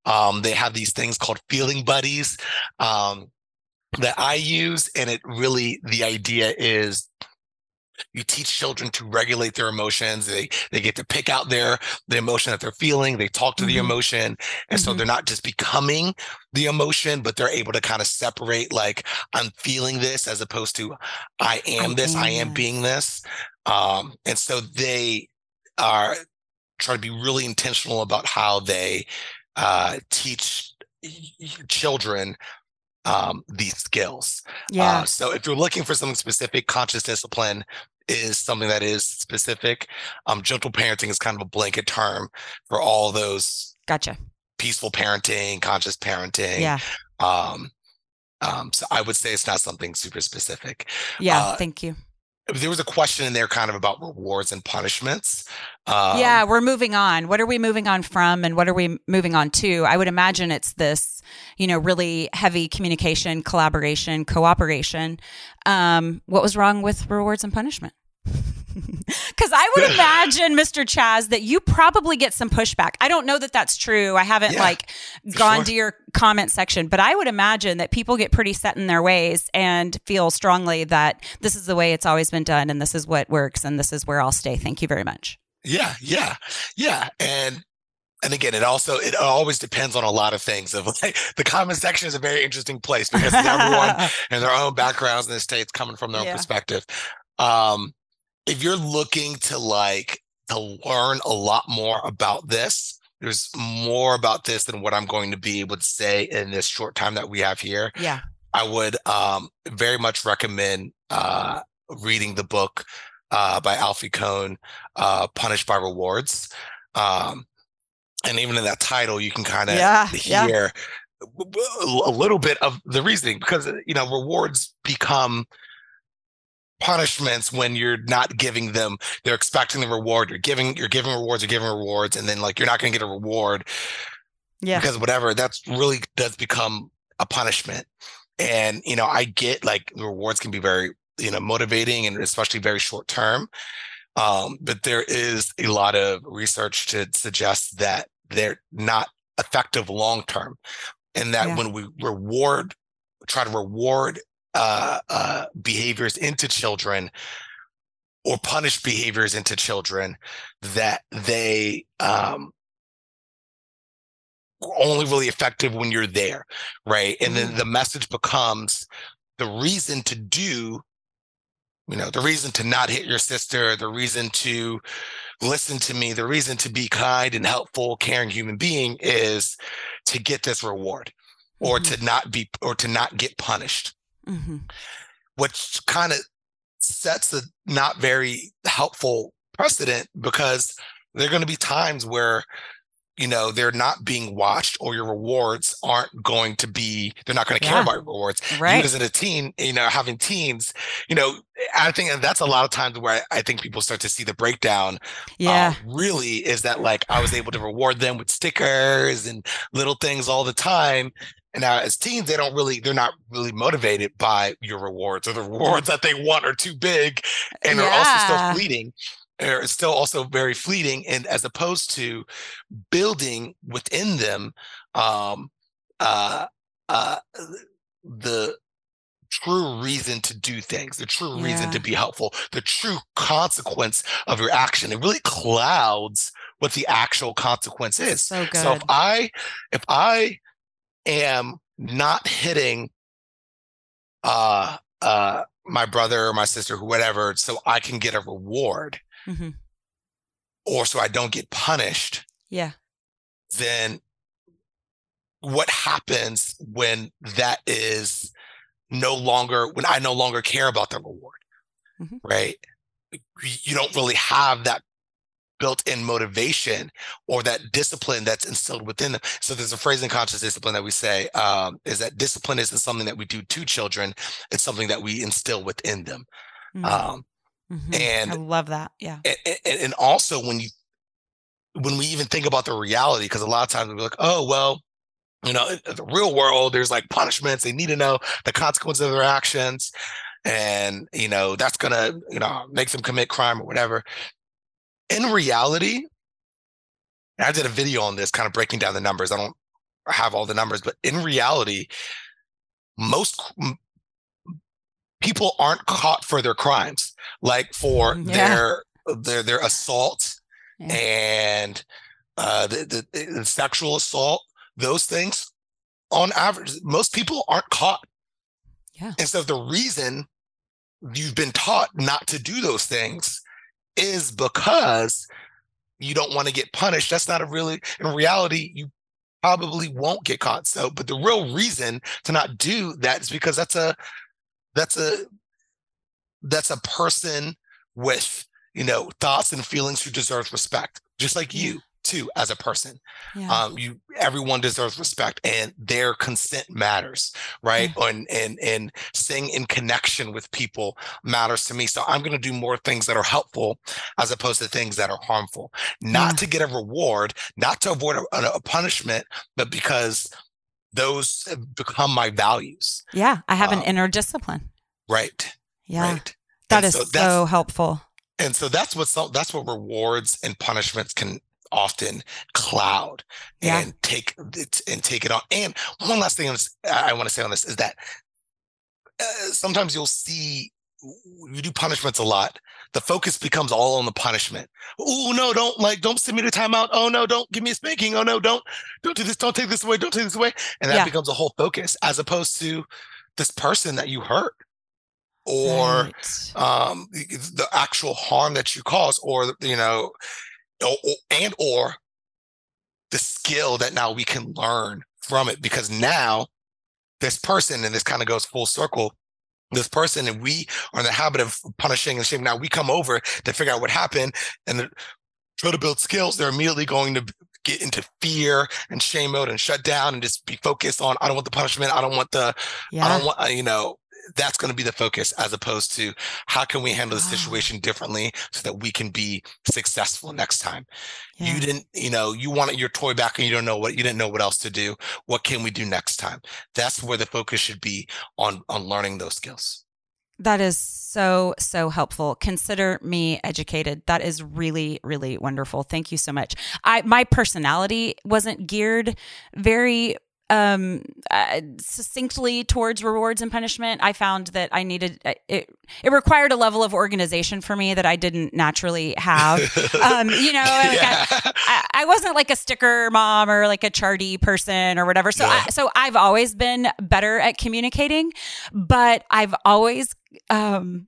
B: um, they have these things called feeling buddies um, that I use, and it really the idea is you teach children to regulate their emotions they they get to pick out their the emotion that they're feeling they talk to mm-hmm. the emotion and mm-hmm. so they're not just becoming the emotion but they're able to kind of separate like i'm feeling this as opposed to i am I this am i am this. being this um and so they are trying to be really intentional about how they uh, teach children um, these skills.
A: Yeah.
B: Uh, so if you're looking for something specific, conscious discipline is something that is specific. Um, gentle parenting is kind of a blanket term for all those.
A: Gotcha.
B: Peaceful parenting, conscious parenting.
A: Yeah.
B: Um, um, so I would say it's not something super specific.
A: Yeah. Uh, thank you.
B: There was a question in there kind of about rewards and punishments.
A: Um, yeah, we're moving on. What are we moving on from and what are we moving on to? I would imagine it's this, you know, really heavy communication, collaboration, cooperation. Um, what was wrong with rewards and punishment? Because I would imagine, Mr. Chazz, that you probably get some pushback. I don't know that that's true. I haven't yeah, like gone sure. to your comment section, but I would imagine that people get pretty set in their ways and feel strongly that this is the way it's always been done and this is what works and this is where I'll stay. Thank you very much.
B: Yeah, yeah, yeah. And and again, it also it always depends on a lot of things. Of like the comment section is a very interesting place because everyone and their own backgrounds and the states coming from their own yeah. perspective. Um, if you're looking to like to learn a lot more about this, there's more about this than what I'm going to be able to say in this short time that we have here.
A: Yeah.
B: I would um, very much recommend uh, reading the book uh, by Alfie Kohn, uh, Punished by Rewards. Um, and even in that title, you can kind of yeah, hear yeah. a little bit of the reasoning because, you know, rewards become – punishments when you're not giving them they're expecting the reward. You're giving you're giving rewards you're giving rewards and then like you're not going to get a reward yeah. because whatever. That's really does become a punishment. And you know i get like rewards can be very you know motivating and especially very short term. Um, but there is a lot of research to suggest that they're not effective long term and that yeah. when we reward try to reward uh, uh, behaviors into children or punish behaviors into children that they um, only really effective when you're there, right? And then mm-hmm. the message becomes the reason to do, you know, the reason to not hit your sister, the reason to listen to me, the reason to be kind and helpful, caring human being is to get this reward or mm-hmm. to not be or to not get punished mm-hmm. which kind of sets a not very helpful precedent because there are going to be times where you know they're not being watched or your rewards aren't going to be they're not going to care yeah. about your rewards right you as a teen you know having teens you know i think that's a lot of times where i, I think people start to see the breakdown
A: yeah
B: uh, really is that like i was able to reward them with stickers and little things all the time and now as teens, they don't really, they're not really motivated by your rewards or the rewards that they want are too big and yeah. are also still fleeting. Are still also very fleeting. And as opposed to building within them um uh uh the true reason to do things, the true yeah. reason to be helpful, the true consequence of your action. It really clouds what the actual consequence is.
A: So,
B: so if I if I am not hitting uh uh my brother or my sister or whatever so I can get a reward mm-hmm. or so I don't get punished.
A: Yeah.
B: Then what happens when that is no longer when I no longer care about the reward? Mm-hmm. Right? You don't really have that built-in motivation or that discipline that's instilled within them. So there's a phrase in conscious discipline that we say um, is that discipline isn't something that we do to children; it's something that we instill within them. Mm-hmm. Um, mm-hmm. And
A: I love that. Yeah.
B: And, and also when you when we even think about the reality, because a lot of times we're like, oh well, you know, the real world, there's like punishments. They need to know the consequences of their actions and you know that's gonna you know make them commit crime or whatever in reality, I did a video on this kind of breaking down the numbers. I don't have all the numbers, but in reality, most people aren't caught for their crimes, like for mm, yeah. their their their assault yeah. and uh, the, the, the sexual assault. Those things, on average, most people aren't caught.
A: Yeah.
B: And so the reason you've been taught not to do those things is because you don't want to get punished. That's not a really, in reality, you probably won't get caught. So, but the real reason to not do that is because that's a, that's a, that's a person with, you know, thoughts and feelings who deserves respect, just like you. Too as a person.
A: Yeah.
B: Um, you everyone deserves respect and their consent matters, right?
A: Yeah.
B: And and and staying in connection with people matters to me. So I'm gonna do more things that are helpful as opposed to things that are harmful. Not
A: Yeah.
B: to get a reward, not to avoid a, a punishment, but because those have become my values.
A: yeah. I have an
B: um,
A: inner discipline.
B: Right.
A: Yeah.
B: Right.
A: That
B: And
A: is
B: so
A: so, helpful.
B: and so that's what that's what rewards and punishments can often cloud
A: Yeah.
B: and take it and take it on. And one last thing I want to say on this is that uh, sometimes you'll see you do punishments a lot. The focus becomes all on the punishment. Oh no, don't like, don't send me to timeout. Oh no, don't give me a spanking. Oh no, don't, don't do this. Don't take this away. Don't take this away. And that
A: Yeah.
B: becomes a whole focus as opposed to this person that you hurt or
A: Right.
B: um the actual harm that you cause or you know and or the skill that now we can learn from it because now this person and this kind of goes full circle this person and we are in the habit of punishing and shaming. Now we come over to figure out what happened and try to build skills they're immediately going to get into fear and shame mode and shut down and just be focused on i don't want the punishment. I don't want the I don't want, uh, you know, that's going to be the focus as opposed to how can we handle the
A: Ah.
B: situation differently so that we can be successful next time.
A: yeah.
B: You didn't, you know, you wanted your toy back and you don't know what, you didn't know what else to do. What can we do next time? That's where the focus should be on, on learning those skills.
A: That is so, so helpful. Consider me educated. That is really, really wonderful. Thank you so much. I my personality wasn't geared very um uh, succinctly towards rewards and punishment i found that i needed uh, it it required a level of organization for me that i didn't naturally have um you know like I,
B: yeah.
A: I, I wasn't like a sticker mom or like a charty person or whatever. So,
B: Yeah.
A: I, so I've always been better at communicating, but I've always um,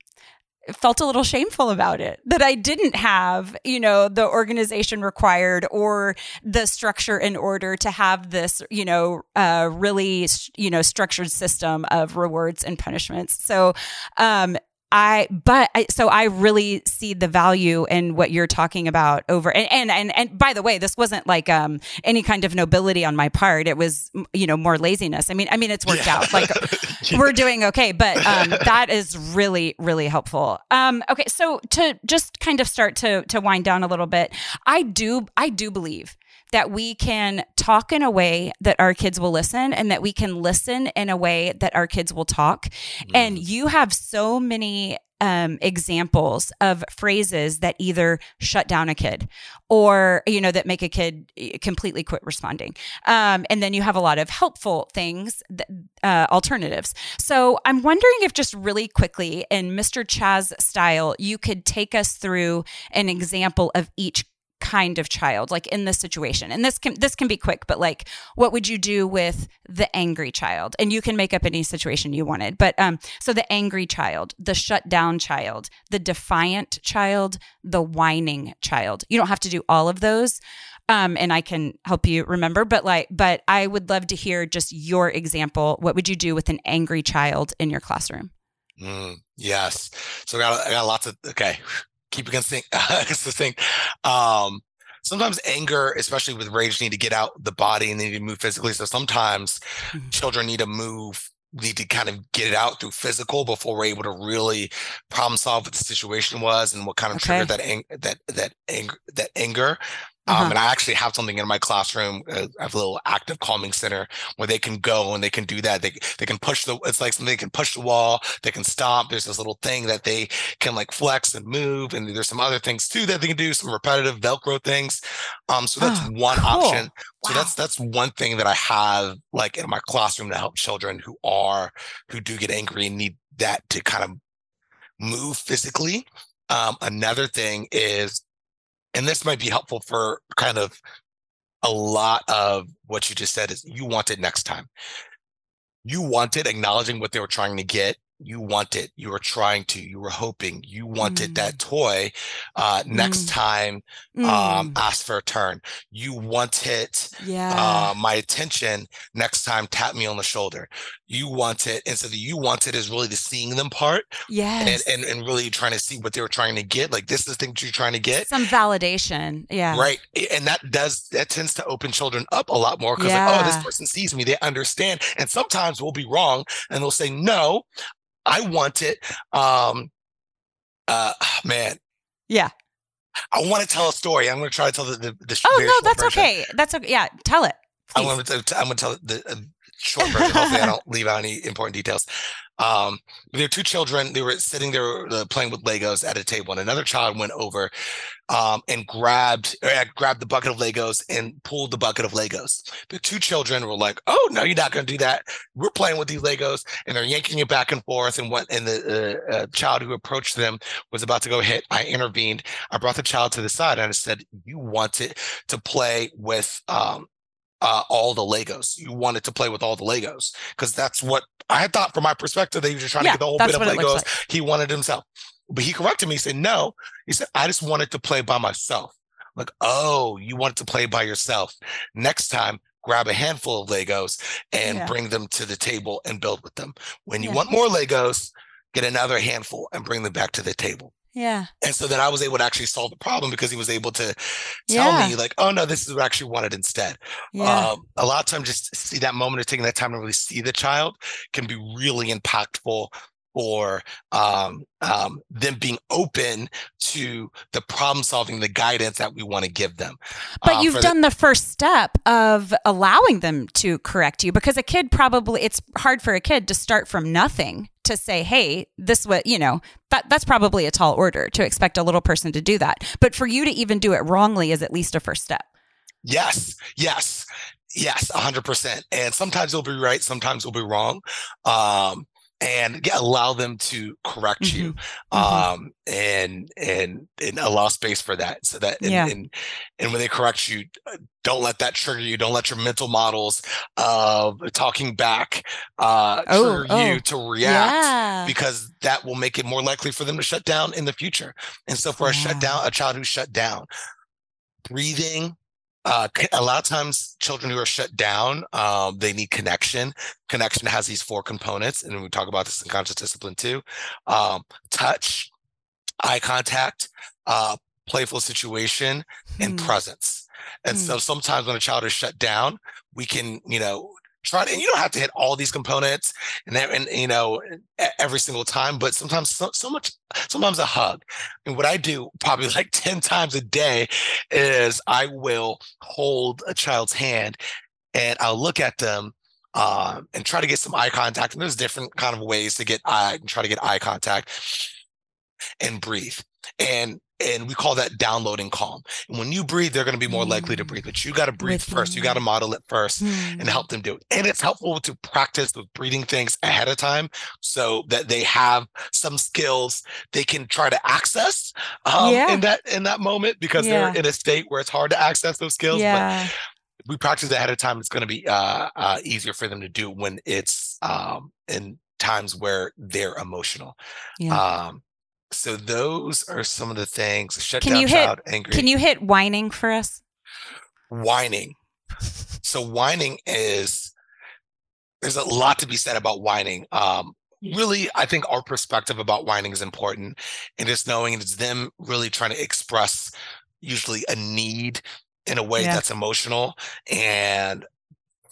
A: felt a little shameful about it that I didn't have, you know, the organization required or the structure in order to have this, you know, uh, really, you know, structured system of rewards and punishments. So, um, I, but I, so I really see the value in what you're talking about over, and, and, and, and by the way, this wasn't like, um, any kind of nobility on my part. It was, you know, more laziness. I mean, I mean, it's worked
B: Yeah.
A: out. Like we're doing okay, but, um, that is really, really helpful. Um, okay. So to just kind of start to, to wind down a little bit, I do, I do believe that we can talk in a way that our kids will listen and that we can listen in a way that our kids will talk. And you have so many um, examples of phrases that either shut down a kid or, you know, that make a kid eh, completely quit responding. Um, and then you have a lot of helpful things, that, uh, alternatives. So I'm wondering if just really quickly, in Mr. Chazz style, you could take us through an example of each kind of child like in this situation. And this can this can be quick but like what would you do with the angry child? And you can make up any situation you wanted but um so the angry child the shut down child the defiant child the whining child. You don't have to do all of those um and i can help you remember but like but i would love to hear just your example. What would you do with an angry child in your classroom?
B: Mm, yes. So I got I got lots of okay. Keep it succinct. Um, sometimes anger, especially with rage, need to get out the body and they need to move physically. So sometimes
A: Mhm.
B: children need to move, need to kind of get it out through physical before we're able to really problem solve what the situation was and what kind of triggered that ang- that that anger that anger. Um,
A: Uh-huh.
B: and I actually have something in my classroom. Uh, I have a little active calming center where they can go and they can do that. They they can push the. It's like something they can push the wall. They can stomp. There's this little thing that they can like flex and move. And there's some other things too that they can do. Some repetitive Velcro things. Um, so that's
A: Oh,
B: one
A: cool.
B: option. So
A: Wow.
B: that's that's one thing that I have like in my classroom to help children who are who do get angry and need that to kind of move physically. Um, another thing is, and this might be helpful for kind of a lot of what you just said is you want it next time. You wanted acknowledging what they were trying to get you want it you were trying to, you were hoping, you wanted
A: Mm.
B: that toy. Uh, next
A: Mm.
B: time, um,
A: Mm.
B: ask for a turn. You wanted
A: yeah.
B: uh, my attention. Next time, tap me on the shoulder. You want it. And so the you want it is really the seeing them part
A: yeah
B: and, and, and really trying to see what they were trying to get. Like this is the thing that you're trying to get.
A: Some validation. Yeah.
B: Right. And that does, that tends to open children up a lot more because, like, oh, this person sees me, they understand. And sometimes we'll be wrong and they'll say, no, I want it. Um, uh, man,
A: Yeah.
B: I want to tell a story. I'm going to try to tell the, the, the
A: Oh no, that's
B: version.
A: okay. That's okay. Yeah. Tell it.
B: I'm going to, I'm going to tell the short version. Hopefully, I don't leave out any important details. Um, there were two children. They were sitting there uh, playing with Legos at a table, and another child went over um, and grabbed or, uh, grabbed the bucket of Legos and pulled the bucket of Legos. The two children were like, "Oh no, you're not going to do that. We're playing with these Legos," and they're yanking it back and forth. And what? And the uh, uh, child who approached them was about to go hit. I intervened. I brought the child to the side and I said, "You wanted to play with." Um, uh, all the Legos. You wanted to play with all the Legos because that's what I had thought from my perspective. They were just trying
A: Yeah,
B: to get the whole bit of
A: what it looks
B: Legos. He wanted himself, but he corrected me. He said, "No." He said, "I just wanted to play by myself." Like, oh, you wanted to play by yourself. Next time, grab a handful of Legos and
A: Yeah.
B: bring them to the table and build with them. When you
A: Yeah.
B: want more Legos, get another handful and bring them back to the table.
A: Yeah.
B: And so then I was able to actually solve the problem because he was able to tell
A: Yeah.
B: me, like, oh no, this is what I actually wanted instead.
A: Yeah.
B: Um, a lot of times, just see that moment of taking that time to really see the child can be really impactful for um, um, them being open to the problem solving, the guidance that we want to give them.
A: But
B: Uh,
A: you've
B: for the-
A: done the first step of allowing them to correct you because a kid probably it's hard for a kid to start from nothing to say, "Hey, this what, you know, that that's probably a tall order to expect a little person to do that." But for you to even do it wrongly is at least a first step.
B: Yes, yes, yes, a hundred percent. And sometimes it'll be right, sometimes it'll be wrong. Um, and yeah, allow them to correct you.
A: mhm.
B: Um, and and and allow space for that. So that and,
A: Yeah.
B: and and when they correct you, uh, don't let that trigger you. Don't let your mental models of talking back uh
A: Oh,
B: trigger
A: oh,
B: you to react
A: Yeah.
B: because that will make it more likely for them to shut down in the future. And so for a
A: Yeah.
B: shutdown, a child who's shut down, breathing, uh, a lot of times children who are shut down, um, they need connection. Connection has these four components, and we talk about this in conscious discipline too. Um, touch, eye contact, uh, playful situation, and
A: Hmm.
B: presence. And
A: Hmm.
B: so sometimes when a child is shut down, we can, you know, try to, and you don't have to hit all these components and, and you know, every single time, but sometimes so, so much, sometimes a hug. And what I do probably like 10 times a day is I will hold a child's hand and I'll look at them um, and try to get some eye contact. And there's different kind of ways to get eye, and try to get eye contact and breathe. And and we call that downloading calm. And when you breathe, they're going to be more likely to
A: Mm.
B: breathe. But you got to breathe
A: With
B: first. You
A: you.
B: got to model it first and
A: Hmm.
B: help them do it. And it's helpful to practice the breathing things ahead of time so that they have some skills they can try to access um,
A: Yeah.
B: in that in that moment because
A: Yeah.
B: they're in a state where it's hard to access those skills. But
A: Yeah.
B: if we practice ahead of time, it's going to be uh, uh, easier for them to do when it's um, in times where they're emotional.
A: Yeah.
B: Um, so those are some of the things. Shut
A: Can
B: down
A: you hit-
B: child, angry,
A: Can you hit whining for us?
B: whining. So whining is there's a lot to be said about whining. Um, really, I think our perspective about whining is important, and just knowing it's them really trying to express usually a need in a way
A: Yeah.
B: that's emotional, and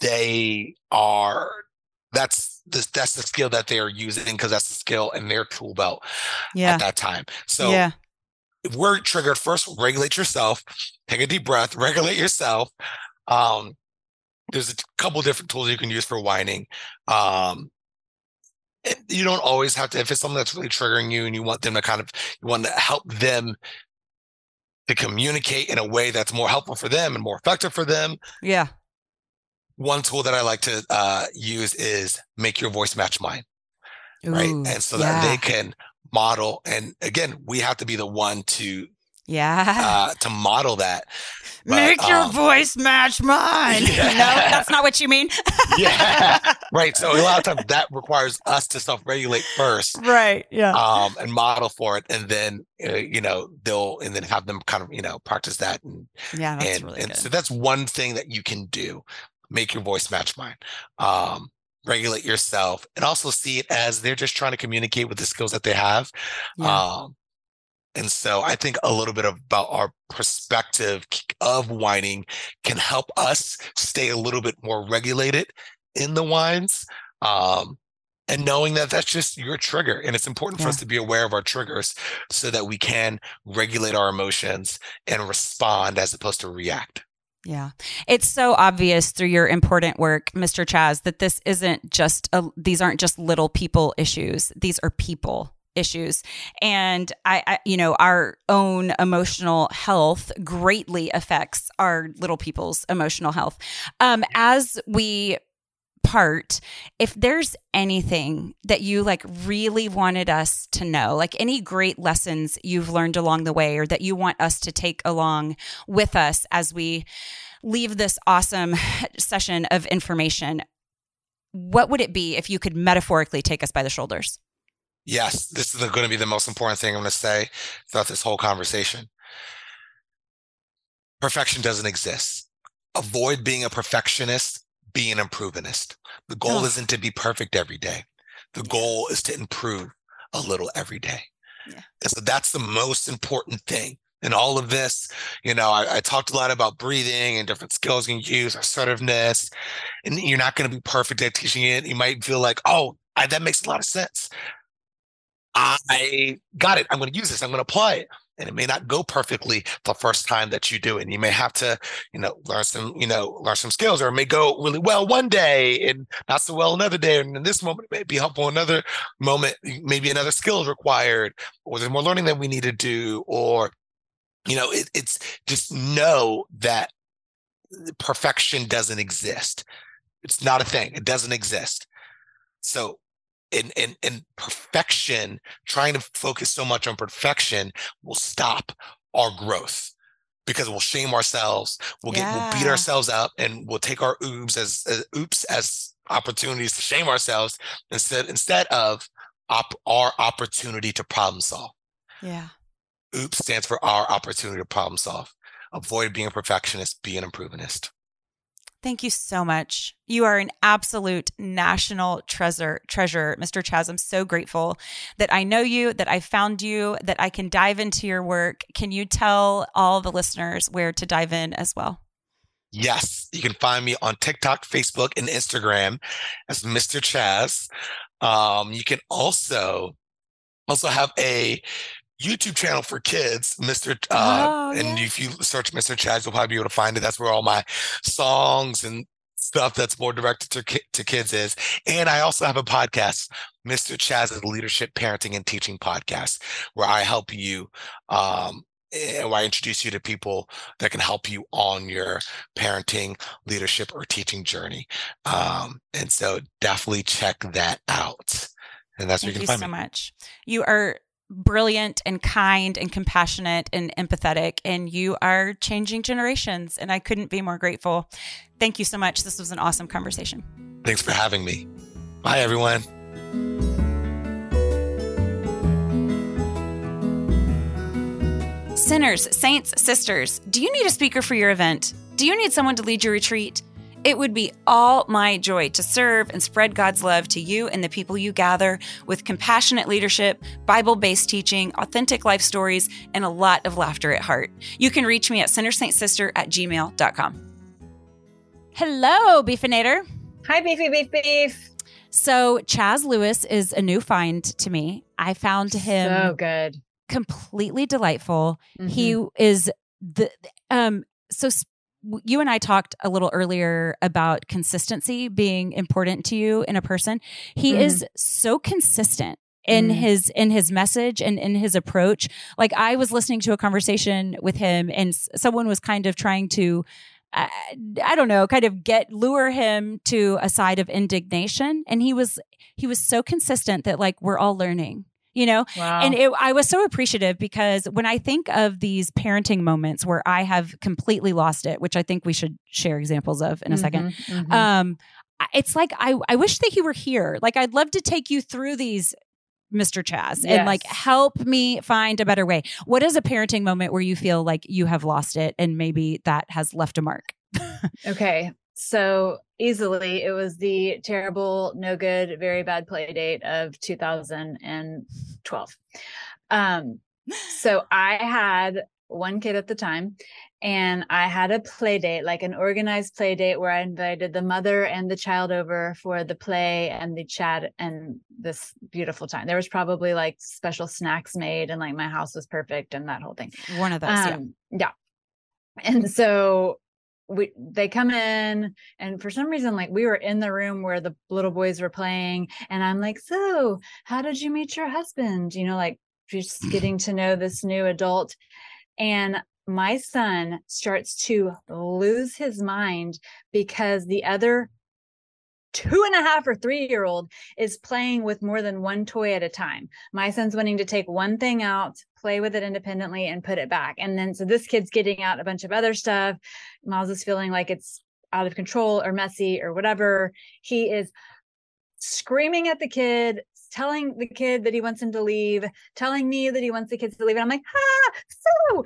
B: they are. That's the that's the skill that they are using because that's the skill in their tool belt
A: Yeah.
B: at that time. So
A: yeah.
B: if we're triggered first regulate yourself take a deep breath regulate yourself um there's a couple different tools you can use for whining um you don't always have to if it's something that's really triggering you and you want them to kind of you want to help them to communicate in a way that's more helpful for them and more effective for them
A: Yeah.
B: One tool that i like to uh, use is make your voice match mine right and so that they can model and again we have to be the one to
A: Yeah.
B: Uh, to model that.
A: But, Make your um, voice match mine. Yeah. no, that's not what you mean.
B: yeah. Right. So a lot of times that requires us to self-regulate first.
A: Right. Yeah.
B: Um, and model for it. And then, uh, you know, they'll, and then have them kind of, you know, practice that. And,
A: yeah, that's
B: and,
A: really
B: and
A: good.
B: So that's one thing that you can do. Make your voice match mine. Um, regulate yourself and also see it as they're just trying to communicate with the skills that they have. Yeah. Um, and so I think a little bit about our perspective of whining can help us stay a little bit more regulated in the whines. Um, and knowing that that's just your trigger. And it's important yeah. for us to be aware of our triggers so that we can regulate our emotions and respond as opposed to react.
A: Yeah. It's so obvious through your important work, Mr. Chazz, that this isn't just, a, these aren't just little people issues. These are people issues and I, I, you know our own emotional health greatly affects our little people's emotional health um as we part if there's anything that you like really wanted us to know like any great lessons you've learned along the way or that you want us to take along with us as we leave this awesome session of information what would it be if you could metaphorically take us by the shoulders
B: Yes, this is going to be the most important thing I'm going to say throughout this whole conversation. Perfection doesn't exist. Avoid being a perfectionist, be an improvementist. The goal oh. isn't to be perfect every day. The goal is to improve a little every day. Yeah. And so that's the most important thing. In all of this, you know, I, I, talked a lot about breathing and different skills you can use, assertiveness, and you're not going to be perfect at teaching it. You might feel like, oh, I, that makes a lot of sense. I got it. I'm going to use this. I'm going to apply it. And it may not go perfectly the first time that you do it. And you may have to, you know, learn some, you know, learn some skills, or it may go really well one day and not so well another day. And in this moment, it may be helpful. Another moment, maybe another skill is required, or there's more learning that we need to do, or, you know, it, it's just know that perfection doesn't exist. It's not a thing. It doesn't exist. So in, in, in perfection, trying to focus so much on perfection will stop our growth because we'll shame ourselves. We'll yeah. get, we'll beat ourselves up and we'll take our oops as, as oops as opportunities to shame ourselves instead, instead of op, our opportunity to problem solve.
A: Yeah.
B: Oops stands for our opportunity to problem solve. Avoid being a perfectionist, be an improvementist.
A: Thank you so much. You are an absolute national treasure, treasure, Mr. Chazz. I'm so grateful that I know you, that I found you, that I can dive into your work. Can you tell all the listeners where to dive in as well?
B: Yes, you can find me on TikTok, Facebook, and Instagram as Mr. Chazz. Um, you can also also have a YouTube channel for kids, Mr. Uh, oh, and if you search Mr. Chazz, you'll probably be able to find it. That's where all my songs and stuff that's more directed to, ki- to kids is. And I also have a podcast, Mr. Chazz's Leadership, Parenting, and Teaching Podcast, where I help you, um, where I introduce you to people that can help you on your parenting, leadership, or teaching journey. Um, and so definitely check that out. And that's
A: Thank
B: where
A: you
B: can find
A: so
B: me.
A: much. You are brilliant and kind and compassionate and empathetic and you are changing generations and I couldn't be more grateful. Thank you so much. This was an awesome conversation.
B: Thanks for having me. Bye everyone.
A: Sinners, saints, sisters, do you need a speaker for your event? Do you need someone to lead your retreat? It would be all my joy to serve and spread God's love to you and the people you gather with compassionate leadership, Bible based teaching, authentic life stories, and a lot of laughter at heart. You can reach me at sinnersaintsister at gmail.com. Hello, Beefinator.
C: Hi, Beefy Beef Beef.
A: So, Chazz Lewis is a new find to me. I found him
C: so good,
A: completely delightful. Mm-hmm. He is the um so you and I talked a little earlier about consistency being important to you in a person. He mm. is so consistent in mm. his in his message and in his approach. Like I was listening to a conversation with him and someone was kind of trying to uh, I don't know, kind of get lure him to a side of indignation and he was he was so consistent that like we're all learning you know?
C: Wow.
A: And it, I was so appreciative because when I think of these parenting moments where I have completely lost it, which I think we should share examples of in a second,
C: Mhm, mhm.
A: um, it's like I, I wish that you were here. Like I'd love to take you through these, Mr. Chazz, and like help me find a better way. What is a parenting moment where you feel like you have lost it and maybe that has left a mark?
C: okay. So easily it was the terrible, no good, very bad play date of 2012. Um, so I had one kid at the time and I had a play date, like an organized play date where I invited the mother and the child over for the play and the chat and this beautiful time. There was probably like special snacks made and like my house was perfect and that whole thing.
A: One of those, yeah.
C: Um, yeah. And so we they come in and for some reason like we were in the room where the little boys were playing and I'm like, "So, how did you meet your husband?" You know, like just getting to know this new adult. And my son starts to lose his mind because the other two and a half or three year old is playing with more than one toy at a time. My son's wanting to take one thing out, play with it independently, and put it back. And then so this kid's getting out a bunch of other stuff. Miles is feeling like it's out of control or messy or whatever. He is screaming at the kid, telling the kid that he wants him to leave, telling me that he wants the kids to leave. And I'm like, ah, so um,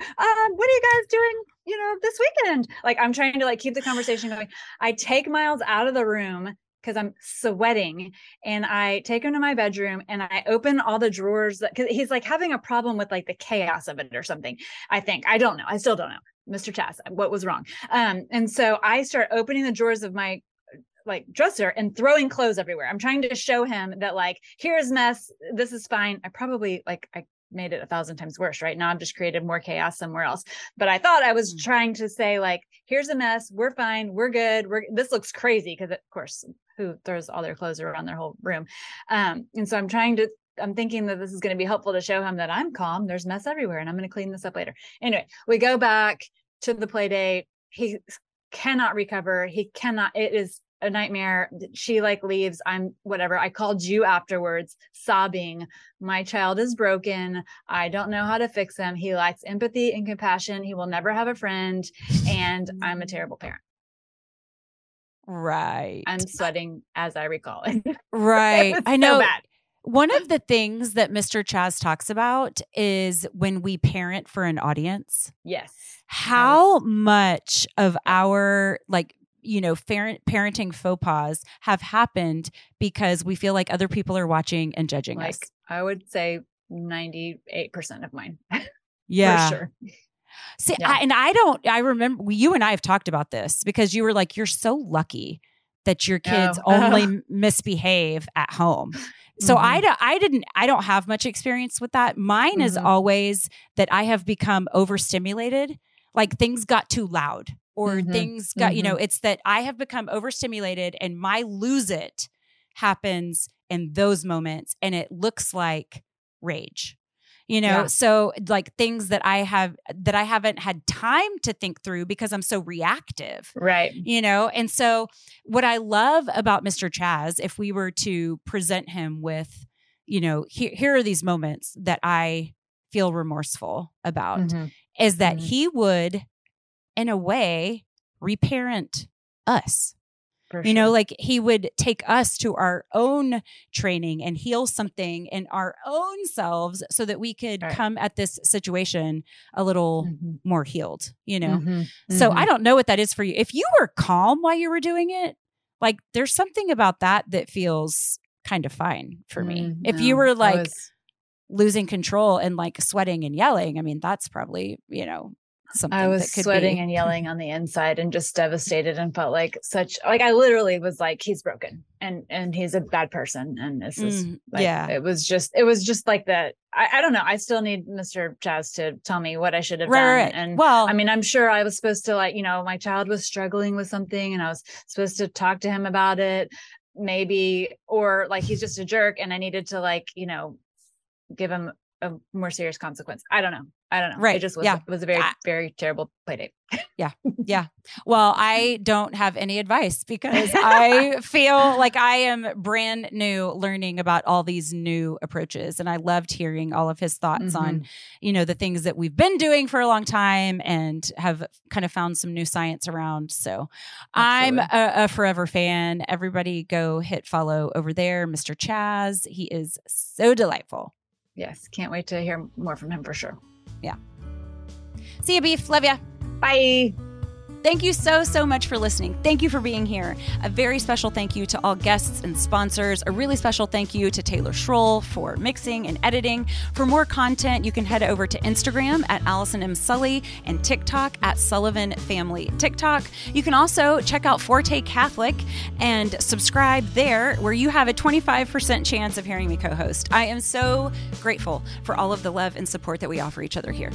C: what are you guys doing, you know, this weekend? Like I'm trying to like keep the conversation going. I take Miles out of the room because I'm sweating and I take him to my bedroom and I open all the drawers because he's like having a problem with like the chaos of it or something. I think. I don't know. I still don't know. Mr. Chazz, what was wrong? Um, and so I start opening the drawers of my like dresser and throwing clothes everywhere. I'm trying to show him that like here's mess. This is fine. I probably like I made it a thousand times worse. Right now, I've just created more chaos somewhere else. But I thought I was
A: Mm.
C: trying to say like, here's a mess. We're fine. We're good. We're this looks crazy because of course, who throws all their clothes around their whole room? Um, and so I'm trying to. I'm thinking that this is going to be helpful to show him that I'm calm. There's mess everywhere, and I'm going to clean this up later. Anyway, we go back to the play date. He cannot recover. He cannot. It is a nightmare. She like leaves. I'm whatever. I called you afterwards, sobbing. My child is broken. I don't know how to fix him. He lacks empathy and compassion. He will never have a friend. And I'm a terrible parent.
A: Right.
C: I'm sweating as I recall it.
A: Right. I
C: so
A: know.
C: bad.
A: One of the things that Mr. Chazz talks about is when we parent for an audience,
C: Yes.
A: how much of our like you know parent parenting faux pas have happened because we feel like other people are watching and judging
C: Like
A: us.
C: I would say 98% of mine.
A: Yeah.
C: For sure.
A: See,
C: Yeah.
A: I, and I don't. I remember you and I have talked about this because you were like, "You're so lucky that your kids
C: Oh.
A: only misbehave at home." So I,
C: Mhm.
A: do, I didn't. I don't have much experience with that. Mine is
C: Mhm.
A: always that I have become overstimulated. Like things got too loud, or
C: Mhm.
A: things got. You know, it's that I have become overstimulated, and my lose it happens in those moments, and it looks like rage you know
C: Yeah.
A: so like things that i have that i haven't had time to think through because i'm so reactive
C: Right.
A: you know and so what i love about mr chazz if we were to present him with you know here, here are these moments that i feel remorseful about
C: Mhm.
A: is that
C: Mhm.
A: he would in a way reparent us
C: For
A: you know like he would take us to our own training and heal something in our own selves so that we could
C: Right.
A: come at this situation a little
C: Mhm.
A: more healed you know
C: Mhm.
A: so
C: Mhm.
A: i don't know what that is for you if you were calm while you were doing it like there's something about that that feels kind of fine for me
C: Mm,
A: if you were like
C: was-
A: losing control and like sweating and yelling i mean that's probably you know something
C: I was sweating
A: be
C: and yelling on the inside and just devastated and felt like such like I literally was like he's broken and and he's a bad person and this is
A: Mm,
C: like,
A: yeah.
C: it was just it was just like that I, I don't know I still need Mr. Chazz to tell me what I should have
A: right,
C: done
A: right.
C: and
A: well
C: I mean I'm sure I was supposed to like you know my child was struggling with something and I was supposed to talk to him about it maybe or like he's just a jerk and I needed to like you know give him a more serious consequence I don't know I don't know.
A: Right.
C: It just was,
A: Yeah.
C: it was a very, very terrible play date. Yeah. Yeah.
A: Well, I don't have any advice because I feel like I am brand new learning about all these new approaches. And I loved hearing all of his thoughts on, mm-hmm. you know, the things that we've been doing for a long time and have kind of found some new science around. So I'm a, a forever fan. Everybody go hit follow over there, Mr. Chazz. He is so delightful.
C: Yes. Can't wait to hear more from him for sure.
A: See you, Beef. Love ya.
C: Bye.
A: Thank you so, so much for listening. Thank you for being here. A very special thank you to all guests and sponsors. A really special thank you to Taylor Schroll for mixing and editing. For more content, you can head over to Instagram at Allison M. Sully and TikTok at Sullivan Family TikTok. You can also check out Forte Catholic and subscribe there, where you have a 25% chance of hearing me co host. I am so grateful for all of the love and support that we offer each other here.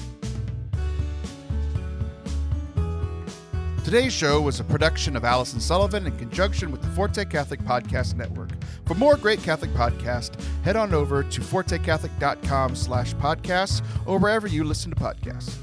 D: Today's show was a production of Allison Sullivan in conjunction with the Forte Catholic Podcast Network. For more great Catholic podcasts, head on over to fortecatholic.com slash podcasts or wherever you listen to podcasts.